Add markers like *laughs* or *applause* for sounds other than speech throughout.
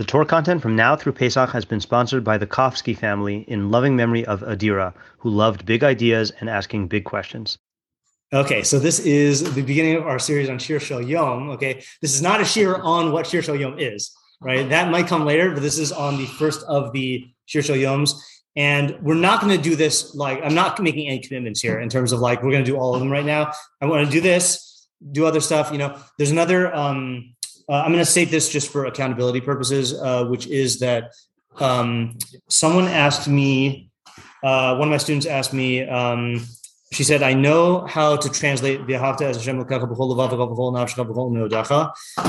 The Torah content from now through Pesach has been sponsored by the Kofsky family in loving memory of Adira, who loved big ideas and asking big questions. Okay, so this is the beginning of our series on Shir Shel Yom. Okay, this is not a shir on what Shir Shel Yom is, right? That might come later, but this is on the first of the Shir Shel Yoms. And we're not going to do this like I'm not making any commitments here in terms of like we're going to do all of them right now. I want to do this, do other stuff. You know, there's another. um uh, I'm going to state this just for accountability purposes, uh, which is that um, someone asked me, uh, one of my students asked me, um, she said, I know how to translate V'ahavta as Hashem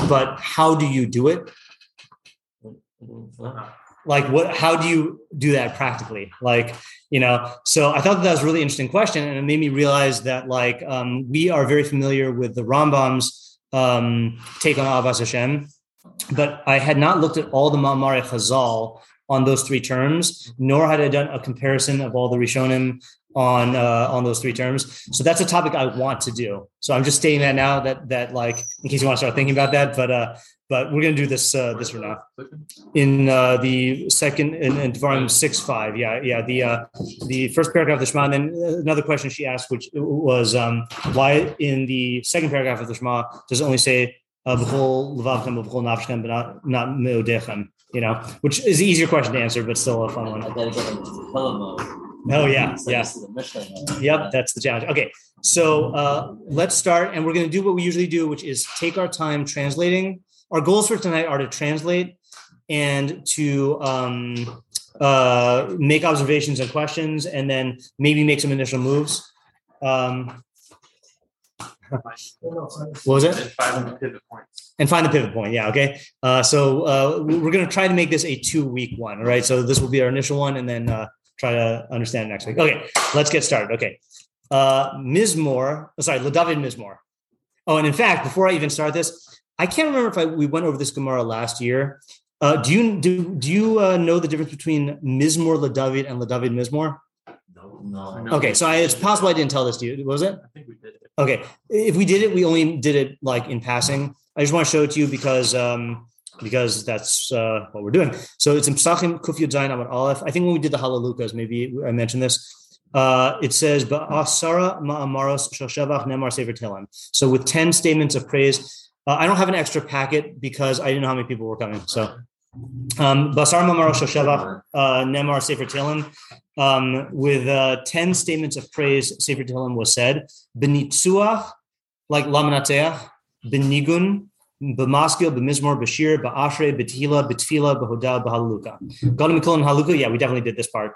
but how do you do it? Like what, how do you do that practically? Like, you know, so I thought that, that was a really interesting question. And it made me realize that like, um, we are very familiar with the Rambam's um, take on Ahavas Hashem, but I had not looked at all the Ma'amar Chazal on those three terms, nor had I done a comparison of all the Rishonim on uh, on those three terms. So that's a topic I want to do. So I'm just stating that now that that like in case you want to start thinking about that, but uh, but we're gonna do this uh, this for now. In uh, the second in, in Devarim six five, yeah, yeah. The uh, the first paragraph of the Shema. And then another question she asked, which was um, why in the second paragraph of the Shema does it only say uh, levavchem b'chol nafshem, but not not meodechem? You know, which is the easier question to answer, but still a fun one. Oh yeah, yeah. Yep, that's the challenge. Okay, so uh, let's start, and we're going to do what we usually do, which is take our time translating our goals for tonight are to translate and to um, uh, make observations and questions, and then maybe make some initial moves. Um, what was it? And find the pivot points. And find the pivot point. Yeah. Okay. Uh, so uh, we're going to try to make this a two week one. Right. So this will be our initial one, and then uh, try to understand next week. Okay. Let's get started. Okay. Uh, Mizmor. Oh, sorry, Ladavid Mizmor. Oh, and in fact, before I even start this, I can't remember if I, we went over this Gemara last year. Uh, do you do do you uh, know the difference between Mizmor LaDavid and LaDavid Mizmor? No, no. Okay, so I, it's possible I didn't tell this to you. Was it? I think we did it. Okay, if we did it, we only did it like in passing. I just want to show it to you because um, because that's uh, what we're doing. So it's in Psachim Kuf Zayin Amud Aleph. I think when we did the Halalukas, maybe I mentioned this. Uh, it says Ba'asara Ma'amaros Shashevach Nemar Sefer So with ten statements of praise, uh, I don't have an extra packet because I didn't know how many people were coming. So, um, Basar Mamar Shoshevach, uh, Nemar Sefer Tehillim, um, with uh, 10 statements of praise, Sefer Tehillim was said, Benitzuach, like Lamanateach, Benigun, B'maskil, B'mizmor, Bashir, Ba'ashre, B'tila, B'tfila, B'hoda, B'haluka. Galim and Haluka, yeah, we definitely did this part.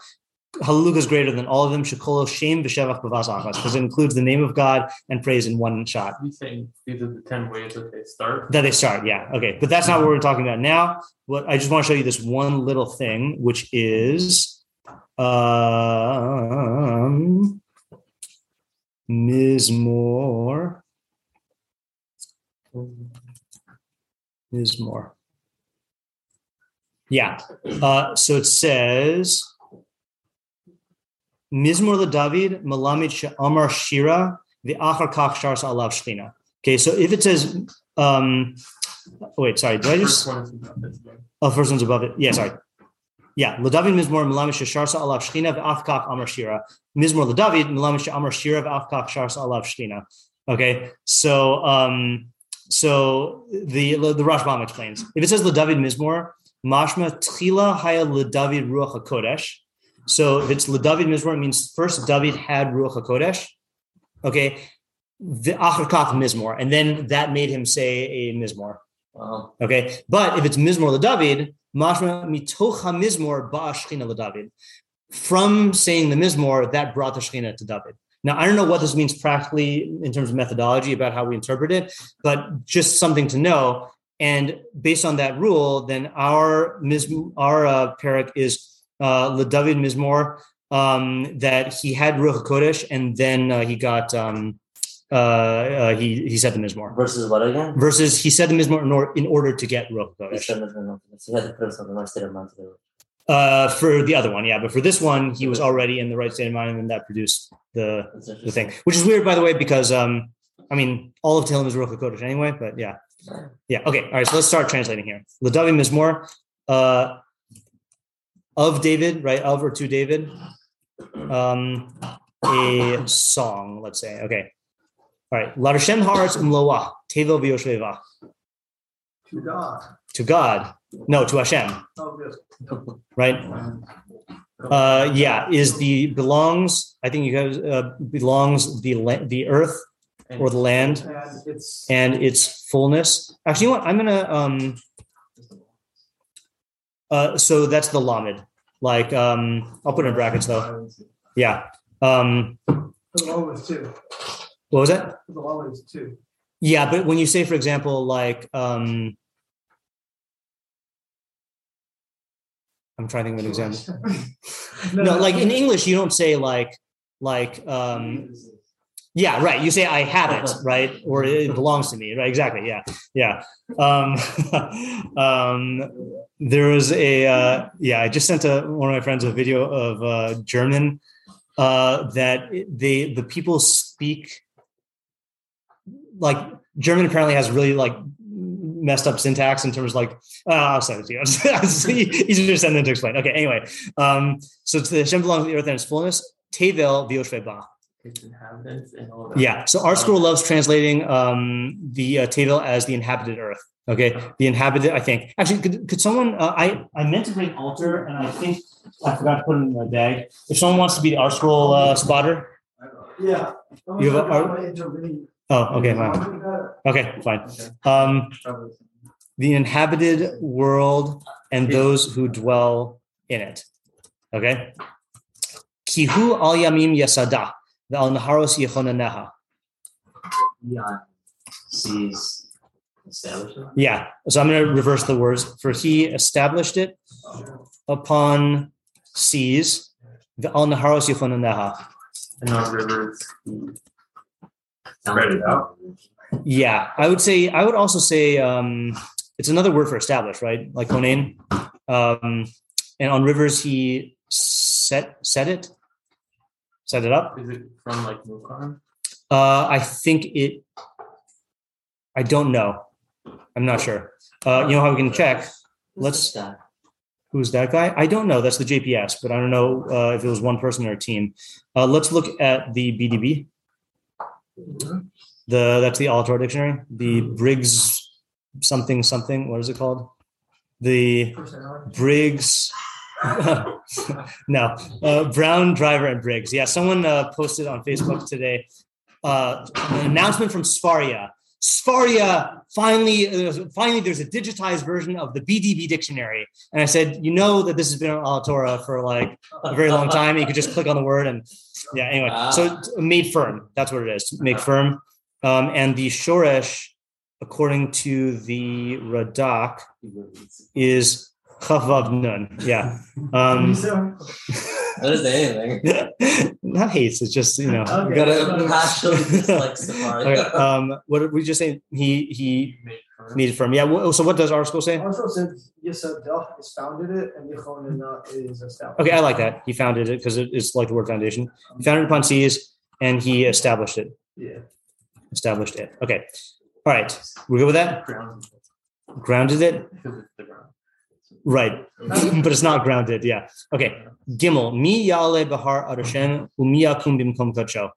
Hallelujah is greater than all of them. Shekolo Shem B'Shevach B'Vas Achas because it includes the name of God and praise in one shot. You saying these are the ten ways that they start? That they start, yeah. Okay, but that's not what we're talking about now. What I just want to show you this one little thing, which is um, Mizmor. Mizmor. Yeah. Uh, so it says. Mizmor David Malamid Amar Shira the Achar Kach Shars Alav Shlina. Okay, so if it says, um, oh, wait, sorry, did I just? Oh, first one's above it. Yeah, sorry. Yeah, Ladavid Mizmor Malamish Sharsa Alav Shchina v'Afkach Amar Shira. Mizmor Ladavid Malamish Amar Shira v'Afkach Sharsa Alav Shchina. Okay, so um, so the the Rashbam explains if it says Ladavid Mizmor, Mashma Tchila Haya Ladavid Ruach Hakodesh. So if it's LeDavid Mizmor, it means first David had Ruach HaKodesh. Okay. The Acharkach Mizmor. And then that made him say a Mizmor. Wow. Okay. But if it's Mizmor LeDavid, Mashma Mitocha Mizmor Ba'ashchina LeDavid. From saying the Mizmor, that brought the Shechina to David. Now, I don't know what this means practically in terms of methodology about how we interpret it, but just something to know. And based on that rule, then our our uh, parak is uh, David Mizmor, um, that he had Ruach Kodesh and then uh, he got um, uh, uh, he he said the Mizmor. Versus what again? Versus he said the Mizmor in, or, in order to get Ruach Kodesh. Uh, for the other one, yeah, but for this one, he was already in the right state of mind, and that produced the the thing, which is weird, by the way, because um, I mean, all of Tehillim is Ruach Kodesh anyway, but yeah, yeah, okay, all right, so let's start translating here. Ladavi Mizmor, uh, of David, right? Of or to David, um, a song, let's say. Okay. All right. Larshem Haaretz Umloa, Tevel Vyoshveva. To God. To God. No, to Hashem, Oh, yes. right? Uh, yeah, is the belongs, I think you guys uh, belongs the la- the earth or the land And it's. and its fullness. Actually, you know what? I'm gonna um uh so that's the lamed. Like um I'll put it in brackets though. Yeah. Um The two. what was that? The two. Yeah, but when you say, for example, like um I'm trying to think of an example. *laughs* No, like in English, you don't say like like um yeah, right. You say I have it, right? Or it *laughs* belongs to me, right? Exactly. Yeah. Yeah. Um *laughs* um there was a uh yeah, I just sent a one of my friends a video of uh German uh that they the people speak like German apparently has really like messed up syntax in terms of like uh, I'll send it to you. *laughs* It's easier to send than to explain. Okay, anyway. Um, so to the Hashem belongs to the earth and its fullness. Tevel v'yoshveba. Its inhabitants and all that. Yeah. So ArtScroll loves translating um, the uh, Tevel as the inhabited earth. Okay, the inhabited. I think actually, could, could someone? Uh, I I meant to bring Alter, and I think I forgot to put it in my bag. If someone wants to be the ArtScroll uh, spotter, Yeah. You have a- are- oh, okay, fine. Okay, fine. Um, the inhabited world and those who dwell in it. Okay. Kihu al yamim yasada, the al naharos yechonaneha. Eon sees establishment. Yeah. So I'm going to reverse the words. For he established it upon seas, the al naharos yechonaneha. And on rivers. Spread it out. Yeah, I would say. I would also say um, it's another word for established, right? Like konen. Um, and on rivers, he set set it, set it up. Is it from like Mukon? Uh, I think it. I don't know. I'm not sure. Uh, you know how we can check? Let's- Who's that guy? I don't know. That's the JPS, but I don't know uh, if it was one person or a team. Uh, let's look at the BDB. The that's the AlHaTorah dictionary. The Briggs something something. What is it called? The Briggs. *laughs* no, uh, Brown Driver and Briggs. Yeah, someone uh, posted on Facebook today uh, an announcement from Sefaria. Sefaria finally, uh, finally, there's a digitized version of the BDB dictionary, and I said, you know that this has been on AlHaTorah for like a very long time. You could just click on the word and yeah. Anyway, so it's made firm. That's what it is. Make firm. Um, and the shoresh, according to the Radak, is chavav nun. Yeah. Um, *laughs* That is anything. not hates. It's just you know. you Okay. gotta. Passionately dislikes Safari. *laughs* Okay, um, what did we just say? He he Made firm. it firm. Yeah. So what does ArtScroll say? Also says Yesadah is founded it and Yechonana is established. Okay, I like that. He founded it because it's like the word foundation. He founded upon seas, and he established it. Yeah. Established it. Okay. All right. We're good with that. Grounded it. Because it's the ground. Right. *laughs* but it's not grounded. Yeah. Okay. Gimel. Mi yale bahar adashem umi yakum bimkom kacho.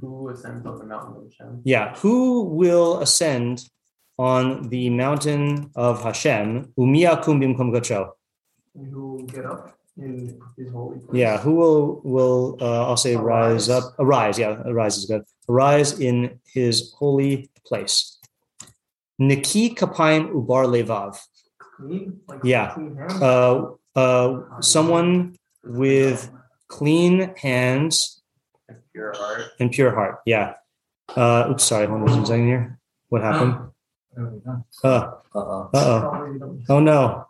Who ascends up the mountain of Hashem? Yeah. Who will ascend on the mountain of Hashem? Umi yakum bimkom kacho. Who will get up in his holy place. Yeah. Who will will uh, I'll say rise up. Arise. Yeah. Arise is good. Arise in his holy place. Niki kapayim ubar levav. Clean, like Yeah. clean hands. Uh, uh, someone with clean hands And pure heart. and pure heart. Yeah. Uh, oops, sorry. Hold on a second here. What happened? Uh, Uh-oh. uh oh. Probably Oh no.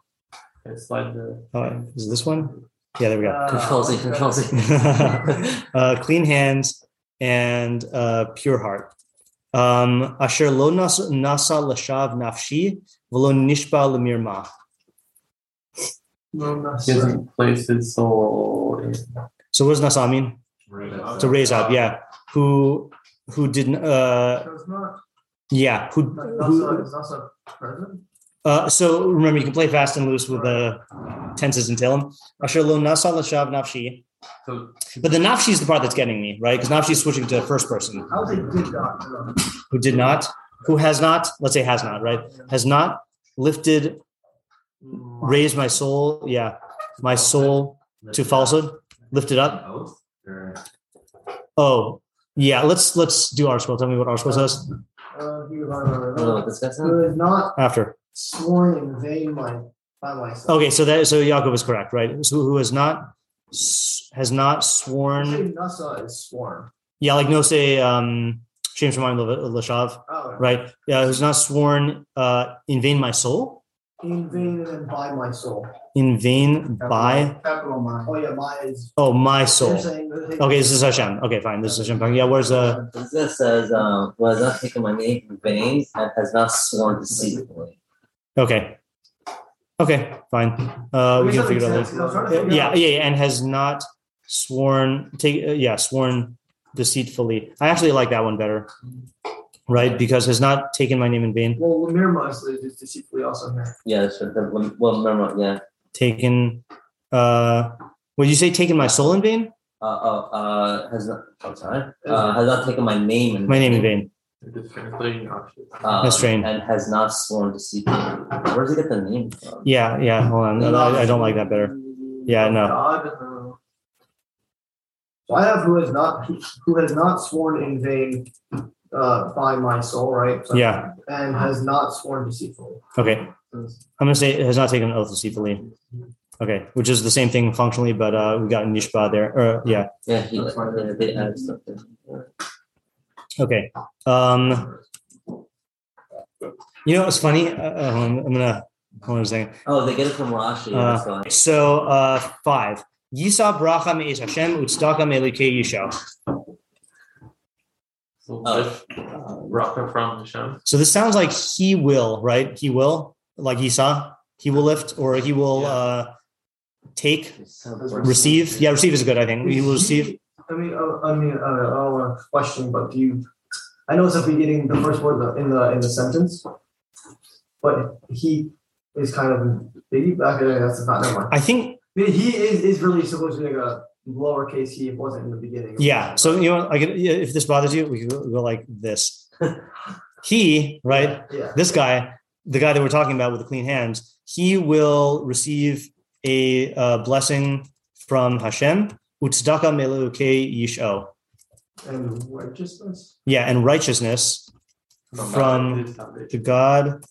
Slide the. Uh, is this one? Yeah, there we go. Uh, Control Z, Control Z. *laughs* uh, clean hands and uh, pure heart. Um, Asher lo nas- nasa lashav nafshi v'lo nishba lemirma. He so. doesn't place his soul in. So what does nasa mean? To raise up, yeah. Who who didn't? Uh, So not. yeah. Who Nasa who? is Nasa present. Uh, so remember, you can play fast and loose with the tenses and Tehillim. Asher lo nasa l'shav nafshi. So But the nafshi is the part that's getting me, right? Because nafshi is switching to first person. How they did that? Who did not? Who has not? Let's say has not, right? Has not lifted, raised my soul. Yeah, my soul to falsehood. Lifted up. Oh, yeah. Let's let's do ArtScroll. Tell me what ArtScroll says Uh, he was on I don't know what this guy said. Who is not after. sworn in vain my, by myself. Okay, so that so Yaakov is correct, right? So who has not has not sworn? Nasa is sworn. Yeah, like no say um Shem Shemaim Lashav, Oh, right? Yeah, who's not sworn uh in vain my soul, In vain and by my soul. in vain by Capital my. Oh yeah, my is. oh my soul. saying Okay, this is Hashem. Okay, fine. This is Hashem. talking. Yeah, where's uh This says, um, who has not taken my name in vain and has not sworn deceitfully. okay. Okay, fine. Uh we can figure it make sense, 'cause I was trying to out. figure Yeah, out- yeah, yeah, and has not sworn take uh, yeah, sworn deceitfully. I actually like that one better. Right? Because has not taken my name in vain. Well, Lamirma is is deceitfully also here. Yeah, that's right. Well, remember, yeah. taken uh would you say taken my soul in vain Uh, oh, uh, has not, I'm sorry, uh, has not taken my name in my name in vain it's translating option. Uh, That's strange. And has not sworn deceitfully. Where does he get the name from? yeah yeah hold on i, I don't like that better Yeah, no. God, So I have who has not who has not sworn in vain uh, by my soul, right? So- Yeah. And has not sworn deceitfully. okay i'm gonna say it has not taken an oath deceitfully okay which is the same thing functionally but uh we got nishba there or yeah Yeah, he, yeah, they added something. okay um you know what's funny uh, uh, hold on, i'm gonna hold on a second Oh, they get it from Rashi. Uh, so uh five Yisa bracha me'es Hashem utzdaka me'elikei Yishav. So Oh. this uh, Raka from Hashem. So this sounds like he will, right? He will, like Esau, he will lift or he will Yeah. uh take, receive. Yeah, receive is good, I think. He will receive. I mean, uh, I mean, uh, I don't want to question, but do you? I know it's at the beginning, the first word in the in the sentence, but he is kind of maybe back. That's not never mind. I think, I mean, he is is really supposed to be like a lowercase he. Wasn't in the beginning. yeah. So you know, like if this bothers you, we can go, go like this. *laughs* He, right? Yeah. This guy, the guy that we're talking about with the clean hands, he will receive a uh, blessing from Hashem. Utzdaka melukei yisho. And righteousness. Yeah, and righteousness from the God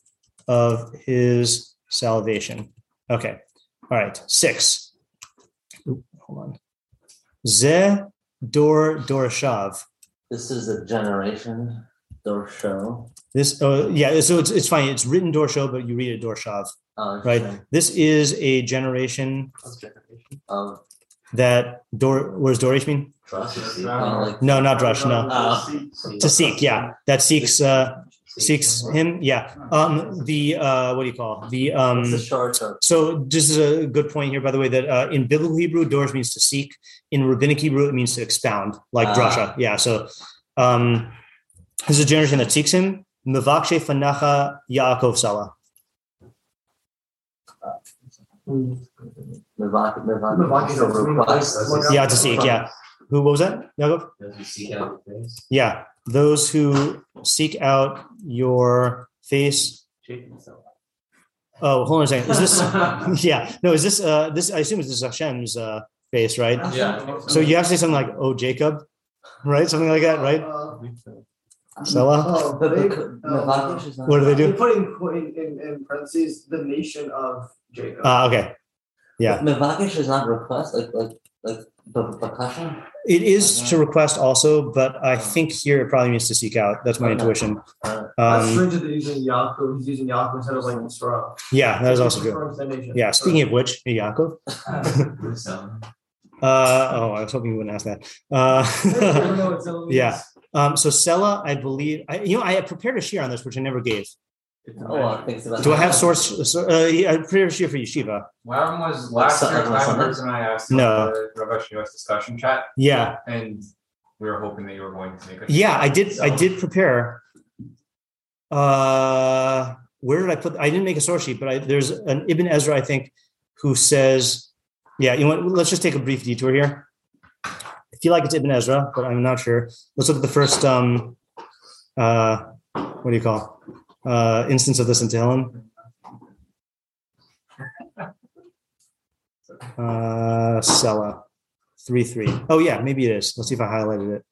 of his salvation. Okay. All right. Six. Oop, hold on. Ze dor dorshav. This is a generation door. This, oh yeah. So it's it's fine. It's written dorsho, but you read it dorshav, Uh, right? This is a generation Of generation. Of that dor. What does dorish mean? trust. No. Uh, like, No, not drush. No, Oh. to seek. Yeah, that seeks uh seeks him. Yeah. Um. The uh. What do you call the um. The short of? So this is a good point here, by the way, that uh, in biblical Hebrew, doors means to seek. In rabbinic Hebrew, it means to expound, like Ah. drasha. Yeah. So um, this is a generation that seeks him. Mevakshe fanacha Yaakov Salah. Request. Yeah, to seek. Yeah. Who? What was that? Yaakov? Does seek out face? Yeah. Those who seek out your face. Oh, hold on a second. Is this? *laughs* yeah. No. Is this? Uh, this? I assume this is Hashem's uh, face, right? Yeah. So you have to say something like, "Oh, Jacob," right? Something like that, right? Uh, Salah. oh, they, the- uh, Mevakish is not- What do they they do? put in, in, in, in parentheses the nation of Jacob. Ah, okay. Yeah. Mevakish is not request, like, like, like, the percussion. It is to request also, but I think here it probably means to seek out. That's my Okay. intuition. Uh, That's Um, strange that they're using Yaakov. He's using Yaakov instead of like Yisrael. yeah, that is also true. Confirms the nation. Yeah. Speaking of which, hey, Yaakov. *laughs* Uh, oh, I was hoping you wouldn't ask that. I don't know Uh, what Sela means. Yeah. um, so Sela, I believe, I, you know, I prepared a shiur on this, which I never gave. Oh, well, thanks about Do I have source? so- Uh, yeah, I prepared a shiur for yeshiva. One was last Sun- year, like time Sunday? person I asked No. on the Rav US discussion chat, Yeah, and we were hoping that you were going to make a. yeah, I did. I did prepare. Uh, where did I put? I didn't make a source sheet, but I, there's an Ibn Ezra, I think, who says, yeah, you know what? Let's just take a brief detour here. I feel like it's Ibn Ezra, but I'm not sure. Let's look at the first, um, uh, what do you call, uh, instance of this in Tehillim. Uh, Sela, three three. Oh yeah, maybe it is. Let's see if I highlighted it.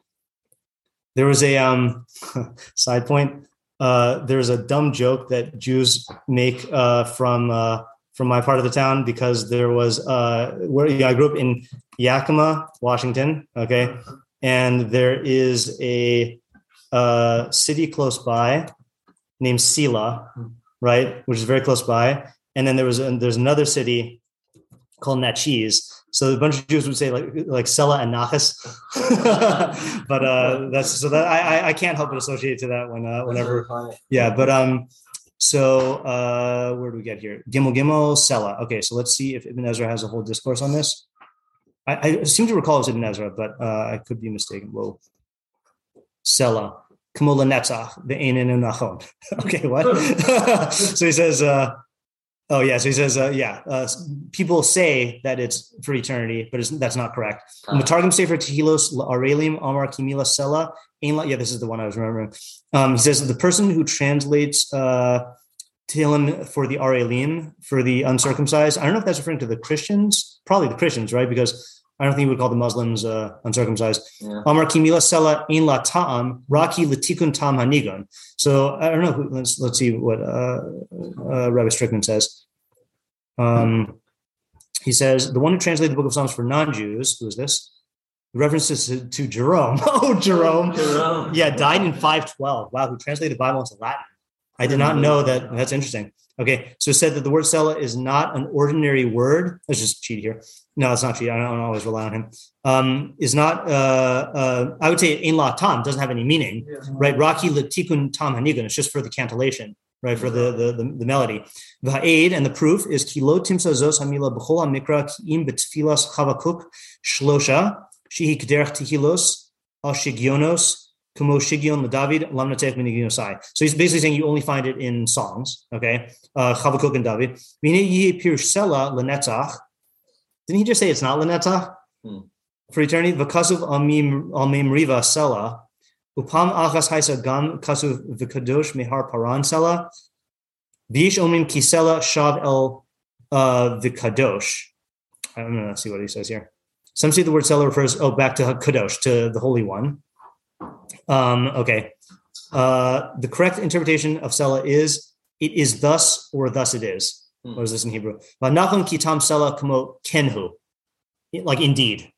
There was a um, *laughs* side point. Uh, there's a dumb joke that Jews make uh, from uh, from my part of the town because there was uh, where yeah, I grew up in Yakima, Washington. Okay, and there is a uh, city close by named Selah, right, which is very close by. And then there was there's another city called Naches. So a bunch of Jews would say like like Sela and Nachas, *laughs* but uh, that's so that I I- I can't help but associate to that when uh, whenever yeah, but um, so uh, where do we get here? Gimel Gimel Sela. Okay, so let's see if Ibn Ezra has a whole discourse on this. I, I seem to recall it was Ibn Ezra, but uh, I could be mistaken. Whoa, Sela. Kamola Netzach, the Ein and Nachon. *laughs* Okay, what? *laughs* so he says, uh, oh yeah, so he says, uh, yeah, uh, people say that it's for eternity, but it's, that's not correct. Matargum Sefer Tehilos Arelim Amar Kimila Sela. La- Yeah, this is the one I was remembering. Um, he says the person who translates uh, Tehillim for the Arelim for the uncircumcised. I don't know if that's referring to the Christians, probably the Christians, right? Because I don't think we would call the Muslims uh, uncircumcised. Yeah. Amar Kimila Sela Ein La Ta'am Raki Latikun Tam Hanigun. So I don't know. Who, let's let's see what uh, uh, Rabbi Strickman says. Um, he says the one who translated the Book of Psalms for non-Jews. Who is this? References to, to Jerome. *laughs* Oh, Jerome. Jerome. Yeah, died in 512. Wow, who translated the Bible into Latin. I did not know that. That's interesting. Okay, so it said that the word Sela is not an ordinary word. Let's just cheat here. No, it's not cheat. I don't always rely on him. Um, is not. Uh, uh, I would say in la tam doesn't have any meaning, right? Raki latikun tam hanigun. It's just for the cantillation, right? For the the the, the melody. The aid and the proof is kilo timsa zos hamila b'chol mikra ki'im betfilas chavakuk shlosha shihi kderech tihilos al shigionos Kumo Shigion David Lamnatech Miniginosai. So he's basically saying you only find it in songs, okay? Uh Chavakuk and David. Vine Yi Pirush Sela Lenetzach. Didn't he just say it's not Lenetzach? Hmm. For eternity, Vakasuv Amim Amim Riva Sela. Upam Achas Haisa Gam Kasuv Vikadosh Mehar Paran Sela. Vish Omim Kisela Shav El uh Vikadosh. I'm gonna see what he says here. Some say the word Sela refers oh back to Kadosh, to the Holy One. Um, okay. Uh, the correct interpretation of Sela is it is thus or thus it is. Hmm. What is this in Hebrew? Vanachon kitam Sela kamo kenhu. Like indeed.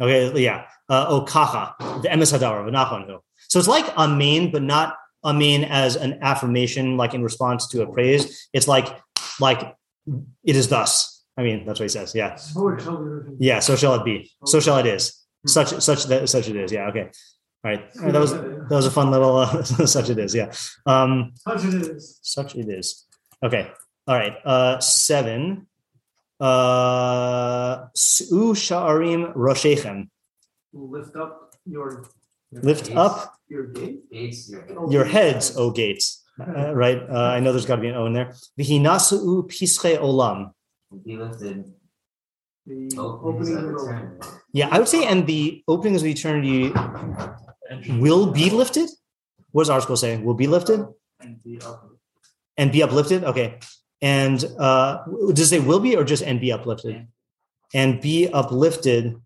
Okay, yeah. Uh, o kacha, the emes hadar, vanachon So it's like amen, but not amen as an affirmation, like in response to a praise. It's like, like it is thus. I mean, that's what he says. Yeah. Yeah, so shall it be. So shall it is. Such such that such it is. Yeah. Okay. All right. All right, That was that was a fun little uh, *laughs* such it is. Yeah. Um, Such it is. such it is. Okay. All right. Uh, seven. Uh, Su sha'arim roshechem. Lift up your Lift up your. Gates, your your heads, O gates. Uh, right. Uh, I know there's got to be an O in there. V'hinasu'u pische olam. He lifted The openings opening of of eternity. Yeah, I would say, and the openings of eternity will be lifted. What does ArtScroll say? Will be lifted and the up. and be uplifted. Okay, and uh, does it say will be or just and be uplifted? And be uplifted.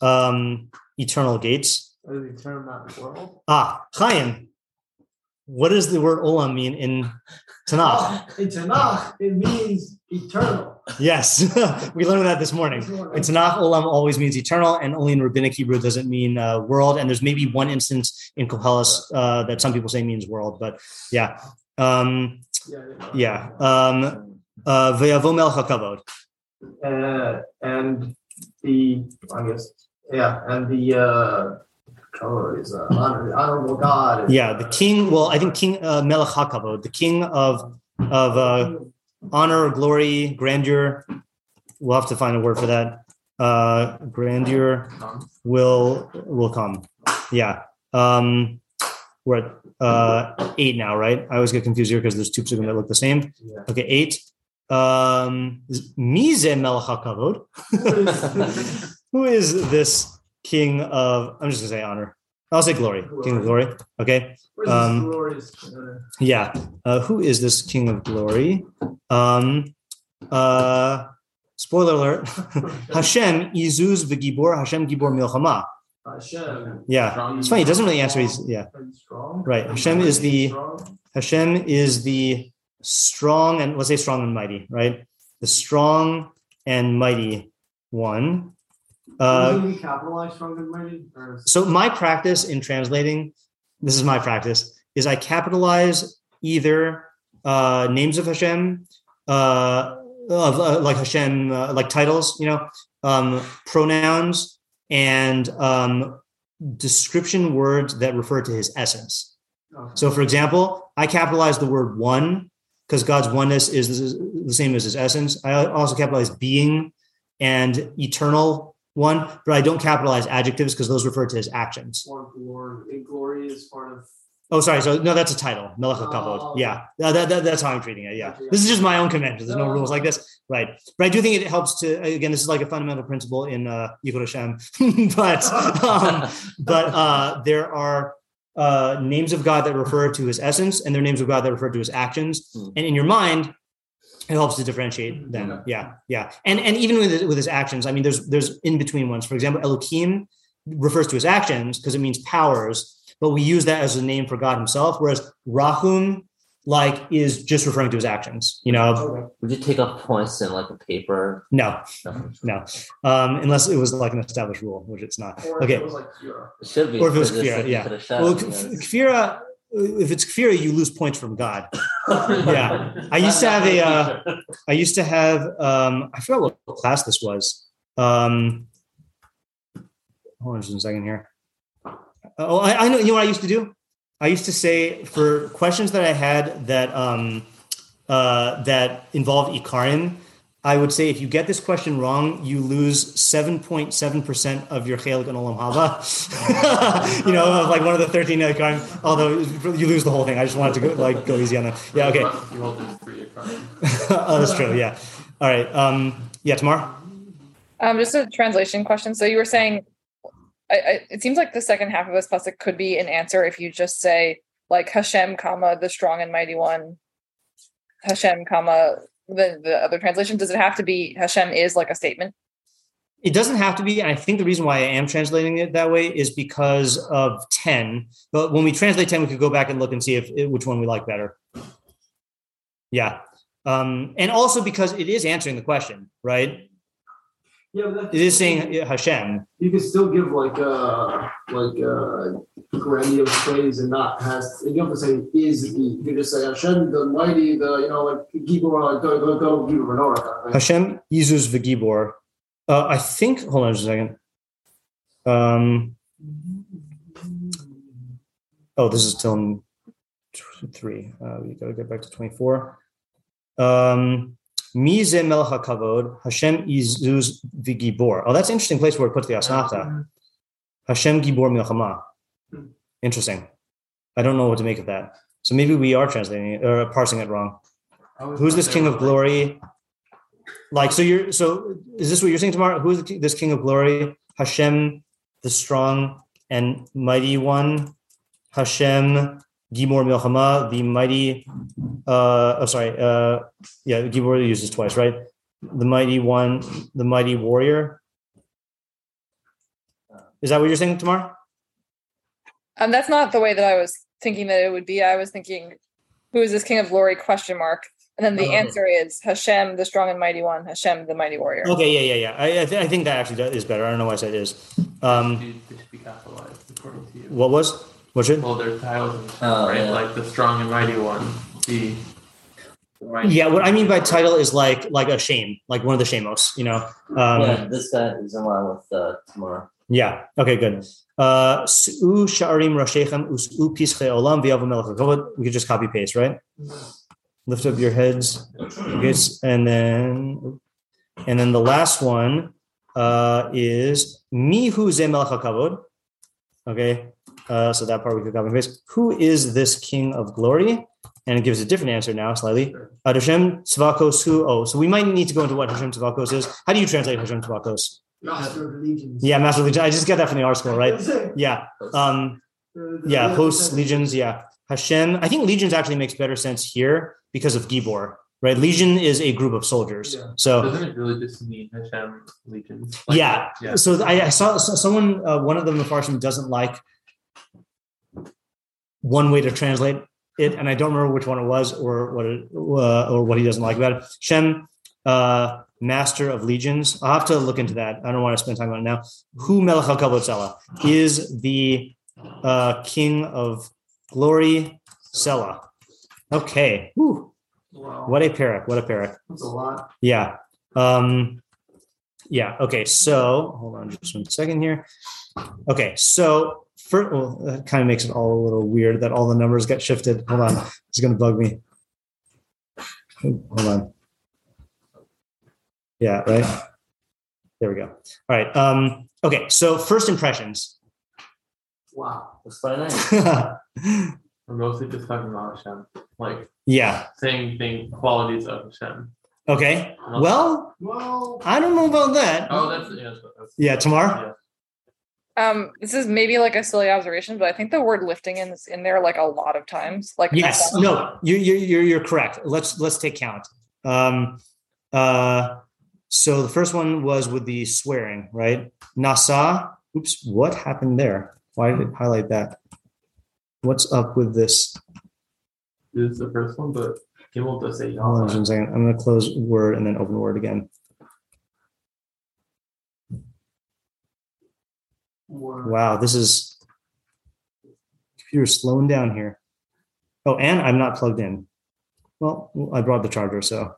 Um, eternal gates. What is the term world? Ah, Chaim. What does the word olam mean in Tanakh? *laughs* In Tanakh, it means eternal. Yes, *laughs* we learned that this morning. In Tanakh, olam always means eternal, and only in rabbinic Hebrew does it mean uh, world. And there's maybe one instance in Koheles uh, that some people say means world, but yeah, um, Yeah. yeah. Um, uh, V'yavo melech hakavod. Uh, and the, I guess, yeah, and the uh, is uh, honor, the honorable God. Yeah, the king. Well, I think King uh, Melech Hakavod, the king of of uh, honor, glory, grandeur. We'll have to find a word for that. Uh, grandeur will will come. Yeah. Um, we're at uh, eight now, right? I always get confused here because there's two psukim that look the same. Yeah. Okay, eight. Um, Mize Melech HaKavod. *laughs* Who is this king of? I'm just gonna say honor. I'll say glory. King of glory. Okay. Um, Yeah. Uh, who is this king of glory? Um, uh, spoiler alert. *laughs* Hashem Izuz v'gibor Hashem gibor milchama. Hashem. Yeah. It's funny. It doesn't really answer. These. Yeah. Strong? Right. Hashem is the? Hashem is the strong and let's say strong and mighty. Right. The strong and mighty one. Uh, capitalize strong and mighty? So my practice in translating, this is my practice, is I capitalize either uh, names of Hashem, uh, of uh, like Hashem, uh, like titles, you know, um, pronouns, and um, description words that refer to His essence. okay. So, for example, I capitalize the word one because God's oneness is the same as His essence. I also capitalize being and eternal one, but I don't capitalize adjectives because those refer to His actions. One glory, glory is part of. Oh, sorry. So no, that's a title. Melech Oh, HaKavod. Yeah, that, that- that's how I'm treating it. Yeah, this is just my own convention. There's no rules like this, right? But I do think it helps to. Again, this is like a fundamental principle in uh, Yichud Hashem. *laughs* but um, but uh, there are uh, names of God that refer to His essence, and there are names of God that refer to His actions. Hmm. And in your mind, it helps to differentiate them. Yeah, yeah. And and even with with His actions, I mean, there's there's in between ones. For example, Elohim refers to His actions because it means powers but we use that as a name for God Himself. Whereas Rahum, like, is just referring to His actions. You know, Would you take up points in like a paper? no, No. no, um, unless it was like an established rule, which it's not. Or Okay. if it was like Kira. It should be. Or if it was because it's Kfira, like yeah. you could have Well, you K- know, Kfira, if it's Kfira, you lose points from God. *laughs* Yeah. I used to have a, uh, *laughs* I used to have, um, I forgot what class this was. Um, hold on just a second here. Oh, I, I know. You know what I used to do? I used to say for questions that I had that um, uh, that involved Ikarim, I would say if you get this question wrong, you lose seven point seven percent of your chelik and olam haba. *laughs* you know, of like one of the thirteen Ikarim. Although you lose the whole thing. I just wanted to go like go easy on that. Yeah. Okay. You hold this free account. oh, that's true. Yeah. All right. Um, yeah, tomorrow. Um, just a translation question. So you were saying, I, I, it seems like the second half of this pasuk could be an answer if you just say like Hashem, comma the strong and mighty one. Hashem, comma the the other translation. Does it have to be Hashem is like a statement? It doesn't have to be. I think the reason why I am translating it that way is because of 10. But when we translate 10, we could go back and look and see if which one we like better. Yeah. Um, and also because it is answering the question, right? Yeah, but that's- It is saying uh, Hashem. you can still give like uh like uh grandiose praise and not has you don't have to say is the you can just say Hashem the mighty the you know like Gibor like go go go Gibor menorah thing. Hashem Yizuz V'Gibor. Uh, I think, hold on just a second. Um, oh, this is still in three. Uh, we got to get back to 24. Um, Mize Melech HaKavod, Hashem Yizuz V'Gibor. Oh, that's an interesting place where it puts the Asnafta. Hashem Gibor Milchama. Interesting. I don't know what to make of that. So maybe we are translating it or parsing it wrong. Who's this king of glory? Like, so you're, so is this what you're saying tomorrow? Who is this king of glory? Hashem, the strong and mighty one. Hashem, Gibor Milchama, the mighty, uh, oh, sorry, uh, yeah, Gibor uses twice, right? The mighty one, the mighty warrior. Is that what you're saying tomorrow? Um, that's not the way that I was thinking that it would be. I was thinking, who is this King of Glory? Question mark. And then the Oh. answer is Hashem, the strong and mighty one. Hashem, the mighty warrior. Okay, yeah, yeah, yeah. I, I, th- I think that actually is better. I don't know why I said is. Um, It should be capitalized according to you. what was? What should? Well, there's titles and stuff, Oh, right? yeah. Like the strong and mighty one. The the mighty- Yeah, what I mean by title is like like a shame, like one of the shamos, you know. Um, yeah, this guy is in line with uh, tomorrow. Yeah. Okay. Good. Uh, S'u sha'arim rashechem us'u pische olam v'yavu melech hakavod. We could just copy paste, right? Lift up your heads. Okay. And then, and then the last one uh, is mihu ze melech. Okay. Uh, so that part we could copy and paste. Who is this king of glory? And it gives a different answer now, slightly. Uh, Hashem Tzvakos who? Oh, so we might need to go into what Hashem Tzvakos is. How do you translate Hashem Tzvakos? Master of legions. Yeah, Master Legion. I just got that from the article, right? Yeah. Um, yeah, hosts, legions. Yeah. Hashem. I think legions actually makes better sense here because of Gibor, right? Legion is a group of soldiers. Yeah. So Doesn't it really just mean Hashem legions? yeah. Yeah. So I, I saw so someone, uh, one of them, the Mepharshim doesn't like one way to translate it, and I don't remember which one it was or what it, uh, or what he doesn't like about it. Shem, uh, master of legions. I'll have to look into that. I don't want to spend time on it now. Who Melech HaKavod is the uh, king of glory, Sela. Okay. Whew. Wow. What a parak. What a parak. That's a lot. Yeah. Um, yeah. Okay. So hold on just one second here. Okay. So first, well, that kind of makes it all a little weird that all the numbers got shifted. Hold on. It's going to bug me. Hold on. Yeah. Right. There we go. All right. Um, okay. So first impressions. Wow, that's quite nice. *laughs* We're mostly just talking about Hashem, like yeah. saying thing qualities of Hashem. Okay. Well, Well, I don't know about that. Oh, that's yeah. That's, that's, Yeah. Tomorrow. Um, this is maybe like a silly observation, but I think the word lifting is in there like a lot of times. Like Yes. No. You you you're you're correct. Let's let's take count. Um. Uh. So the first one was with the swearing, right? Nasa. Oops. What happened there? Why did it highlight that? What's up with this? This is the first one, but Gimel does say Hold on just a second. I'm going to close Word and then open Word again. Wow, this is computer's slowing down here. Oh, and I'm not plugged in. Well, I brought the charger, so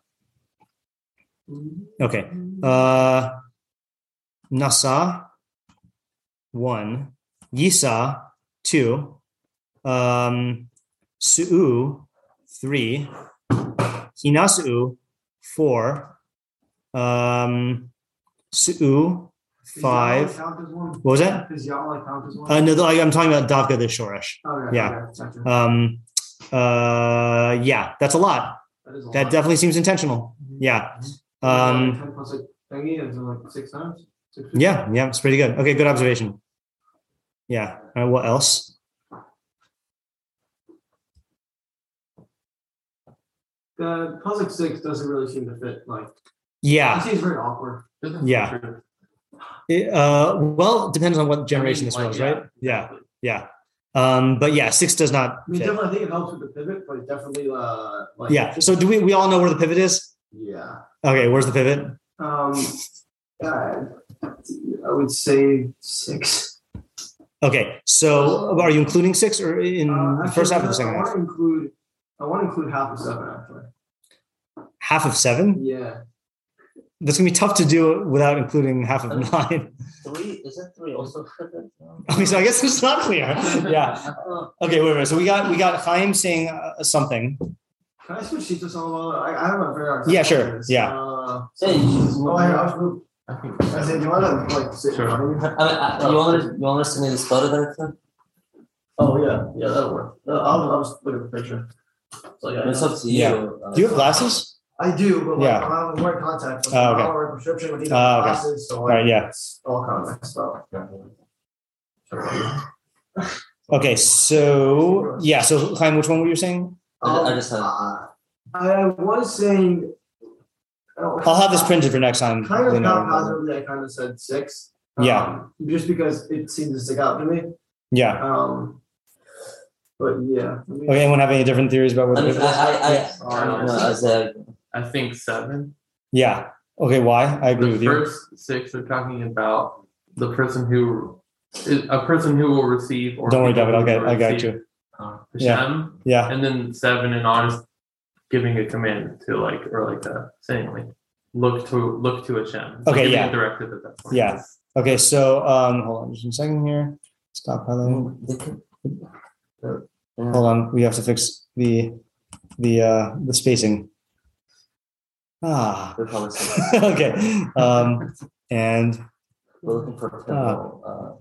okay. Uh, Nasa, one. Yisa, two. Um, Su'u, three. Hinasu four. Um, Su'u, five. Yahweh count as one? What was that? Does count as one? Uh, no, like, I'm talking about Davka the Shoresh. Okay, yeah. okay. Um, uh, yeah, that's a lot. That is a That lot. definitely seems intentional. Yeah. Um, Ten plus like thingy is it like six times. Six yeah, yeah, it's pretty good. Okay, good observation. Yeah. Uh, what else? The puzzle six doesn't really seem to fit. Like yeah, it Yeah. seems very awkward. Yeah. True. It, uh, well, depends on what generation this Like, was, yeah, right? Yeah, yeah. Um, but yeah, six does not I mean, fit. definitely, I think it helps with the pivot, but it definitely, uh, like Yeah. So do we? We all know where the pivot is. yeah. Okay, where's the pivot? Um, I would say six. Okay, so are you including six or in Uh, the first half of the actually, second I want half? to include. I want to include half of seven actually. Half of seven. Yeah. That's gonna be tough to do without including half of nine. Three isn't three also? *laughs* Okay, so I guess it's not clear. Yeah. *laughs* Okay, wait, wait. So we got we got Chaim saying uh, something. Can I switch sheets with someone? I, I have a very hard Yeah, sure. with this. Yeah. Uh, Say, oh, I, I. I think I said, do you want to like sit Sure. in front of? I mean, I, you want to you want us to me this photo that Oh yeah, yeah, that'll work. Uh, I'll, I'll just look at the picture. So yeah, It's up to you. Yeah. Uh, Do you have glasses? I do, but like, Yeah. I'm wearing contacts. Oh, okay. I'm prescription with these Oh, okay. glasses, so like, Right, yeah. it's all kind of messed. *laughs* Okay, so yeah. So Chaim, which one were you saying? I- I just have- uh, I was saying. oh, I'll have this printed for next time. Kind of You know. haphazardly, I kind of said six. Yeah. Um, just because it seemed to stick out to me. Yeah. Um, but yeah. I mean, Okay. Anyone have any different theories about what? I the mean, pivot I, is? I, I, I don't know. As a, I think seven. Yeah. Okay. Why? I agree The with you. The first six are talking about the person who a person who will receive or Don't worry, David. I'll get. I got you. uh, Yeah. Yeah. and then seven and on is giving a command to like or like uh, saying like look to look to Hashem. It's Okay, giving yeah. a directive at that point. Yeah. Okay. So um, hold on just a second here. Stop highlighting. Hold on. We have to fix the the uh the spacing. Ah. we're probably saying- *laughs* okay. Um, and we're looking for a Ah. Uh,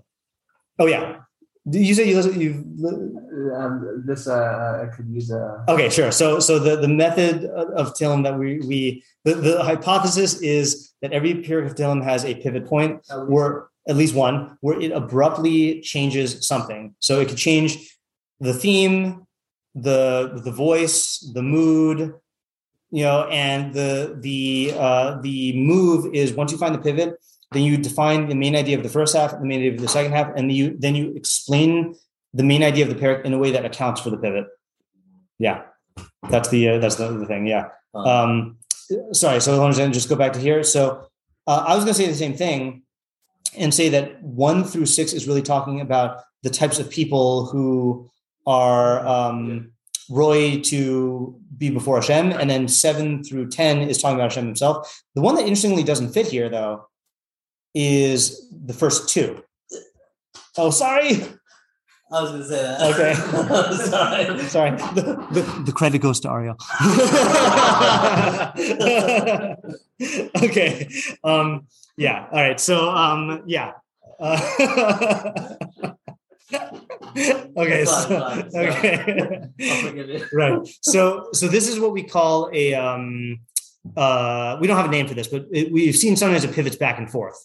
oh yeah, You say you listen, you Um, this uh, I could use a. Okay, sure. So, so the, the method of Tillim that we we the, the hypothesis is that every period of Tillim has a pivot point where at least one where it abruptly changes something. So it could change the theme, the the voice, the mood, you know, and the the uh, the move is once you find the pivot, then you define the main idea of the first half, the main idea of the second half, and you then you explain the main idea of the pair in a way that accounts for the pivot. Yeah, that's the uh, that's the, the thing. Yeah. Um, sorry. So let me just go back to here. So uh, I was going to say the same thing and say that one through six is really talking about the types of people who are um, Roy to be before Hashem, and then seven through ten is talking about Hashem himself. The one that interestingly doesn't fit here, though, is the first two. Oh, sorry. I was gonna say that. Okay. *laughs* Sorry. Sorry. The, the, the credit goes to Ariel. *laughs* okay. Um, yeah. All right. So, um, yeah. Uh, *laughs* *laughs* okay. So, fine, okay. *laughs* I'll forgive you. *laughs* right. So, so this is what we call a, um, uh, we don't have a name for this, but it, we've seen sometimes it pivots back and forth,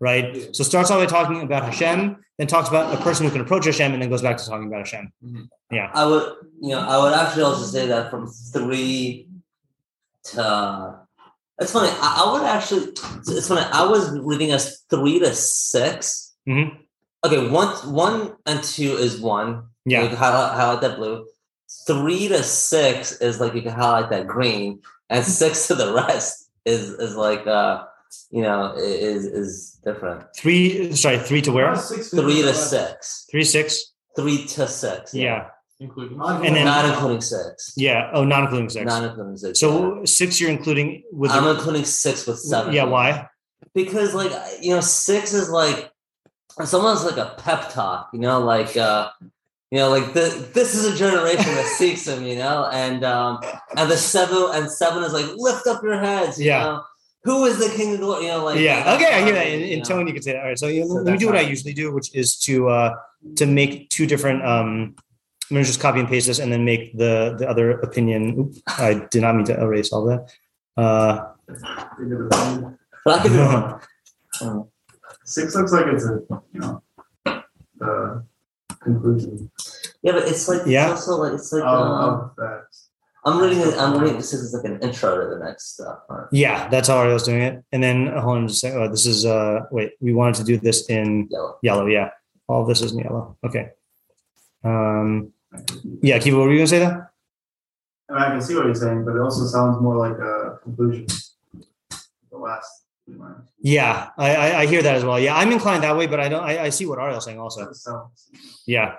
right? So starts off by talking about Hashem, then talks about a person who can approach Hashem, and then goes back to talking about Hashem. Yeah. I would, you know, I would actually also say that from three to. It's funny. I, I would actually. It's funny. I was reading as three to 6 Mhm. Okay, one, one and two is one. You Yeah. can highlight, highlight that blue. Three to six is like you can highlight that green, and six *laughs* to the rest is is like uh you know is is different. Three, sorry, three to where? Three to six. Three, six. Three to six. Yeah. including. And then- not including six. Yeah. Oh, not including six. Not including six. yeah. So six, you're including with I'm the, including six with seven. yeah. Why? Because like you know, six is like it's almost like a pep talk. You know, like uh you know, like the, this is a generation that seeks him. You know, and um and the seven and seven is like lift up your heads. You Yeah. Know? Who is the king of glory? You know, like yeah. Okay, I hear that. In, in tone, you could say that. All right. So, you, So let me do what I usually do, which is to uh to make two different. um I'm gonna just copy and paste this, and then make the the other opinion. Oop, I did not mean to erase all that. Uh, But I could be wrong. Six looks like it's a, you know, the conclusion Yeah, but it's like Yeah. it's also like it's like of, uh, of. I'm reading it. I'm reading this is like an intro to the next stuff. Right? yeah, that's how I was doing it. And then hold on, just a second. Oh, this is uh wait. We wanted to do this in Yellow. yellow. Yeah, all of this is in yellow. Okay. Um. Yeah, Kiva, what were you gonna say there? I mean, I can see what you're saying, but it also sounds more like a conclusion. The last line. Yeah, I, I I hear that as well. Yeah, I'm inclined that way, but I don't. I, I see what Ariel's saying also. So, Yeah.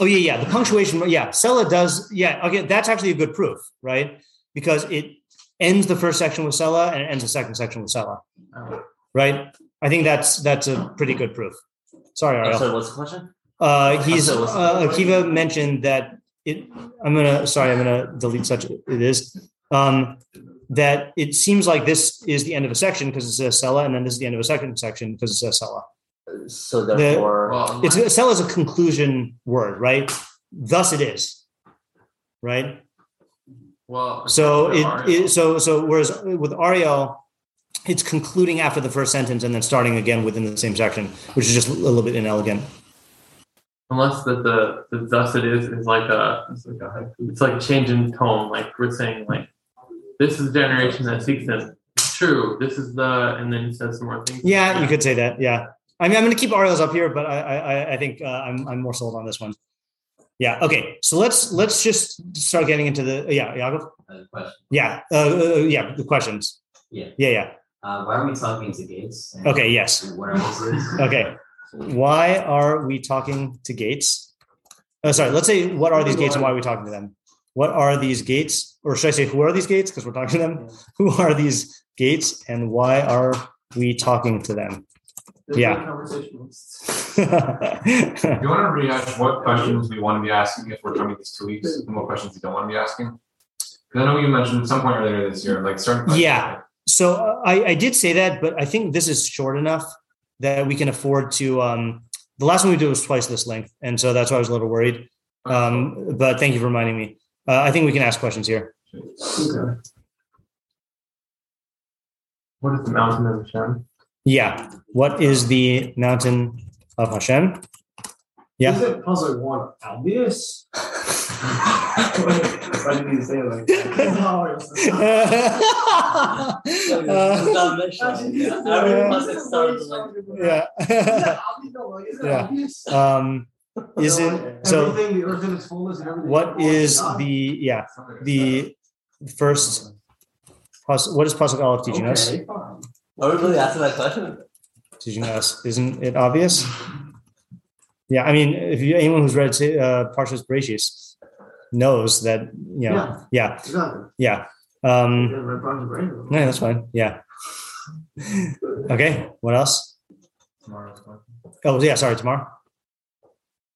Oh yeah, yeah. The punctuation. Yeah, Selah does. Yeah. Okay, that's actually a good proof, right? Because it ends the first section with Selah and it ends the second section with Selah, right? I think that's that's a pretty good proof. Sorry, Ariel. sorry, what's the question? Uh, he's sorry, uh. Akiva mentioned that it. I'm gonna. Sorry, I'm gonna delete such. It is. Um, that it seems like this is the end of a section because it says Selah, and then this is the end of a second section because it says Selah. So therefore, Well, It's my- Selah is a conclusion word, right? Thus it is, right? well, So it, it so so whereas with Ariel, it's concluding after the first sentence and then starting again within the same section, which is just a little bit inelegant. unless the, the the thus it is is like a it's like a it's like a change in tone. Like we're saying like this is the generation that seeks him. True. This is the and then he says some more things. Yeah, you could say that. Yeah, I mean, I'm going to keep Ariel's up here, but I I, I think uh, I'm I'm more sold on this one. Yeah. Okay. So let's let's just start getting into the yeah Yaakov? Uh, question. Yeah. Uh, uh, yeah. The questions. Yeah. Yeah. Yeah. Uh, why are we talking to Gates? And Okay. Yes. What are these? Okay. Why are we talking to gates? Oh, sorry. Let's say what are these gates and why are we talking to them? What are these gates? Or should I say who are these gates? Because we're talking to them. *laughs* Who are these gates and why are we talking to them? Yeah. Do you want to rehash what questions we want to be asking if we're coming these two weeks, and what questions you don't want to be asking? Because I know you mentioned at some point earlier this year, like certain. questions, Yeah. So uh, I, I did say that, but I think this is short enough that we can afford to. Um, the last one we did was twice this length, and so that's why I was a little worried. Um, but thank you for reminding me. Uh, I think we can ask questions here. Okay. What is the mountain of Hashem? Yeah. What is the mountain of Hashem? Yeah. Is it pasuk one obvious? Why did you say it like *laughs* *laughs* yeah. *laughs* yeah. Um, is it so? Everything, the earth in its fullness and everything. What is the yeah the first? What is pasuk aleph teaching us? Okay, fine. Are we really asking that question? Teaching us, isn't it obvious? Yeah, I mean, if you anyone who's read uh, Parshas Bereshis knows that you know, yeah, Exactly. yeah. Um, Yeah, my brain's brain. no, that's fine. Yeah. Okay. What else? Tomorrow's question. Oh, yeah. Sorry, tomorrow.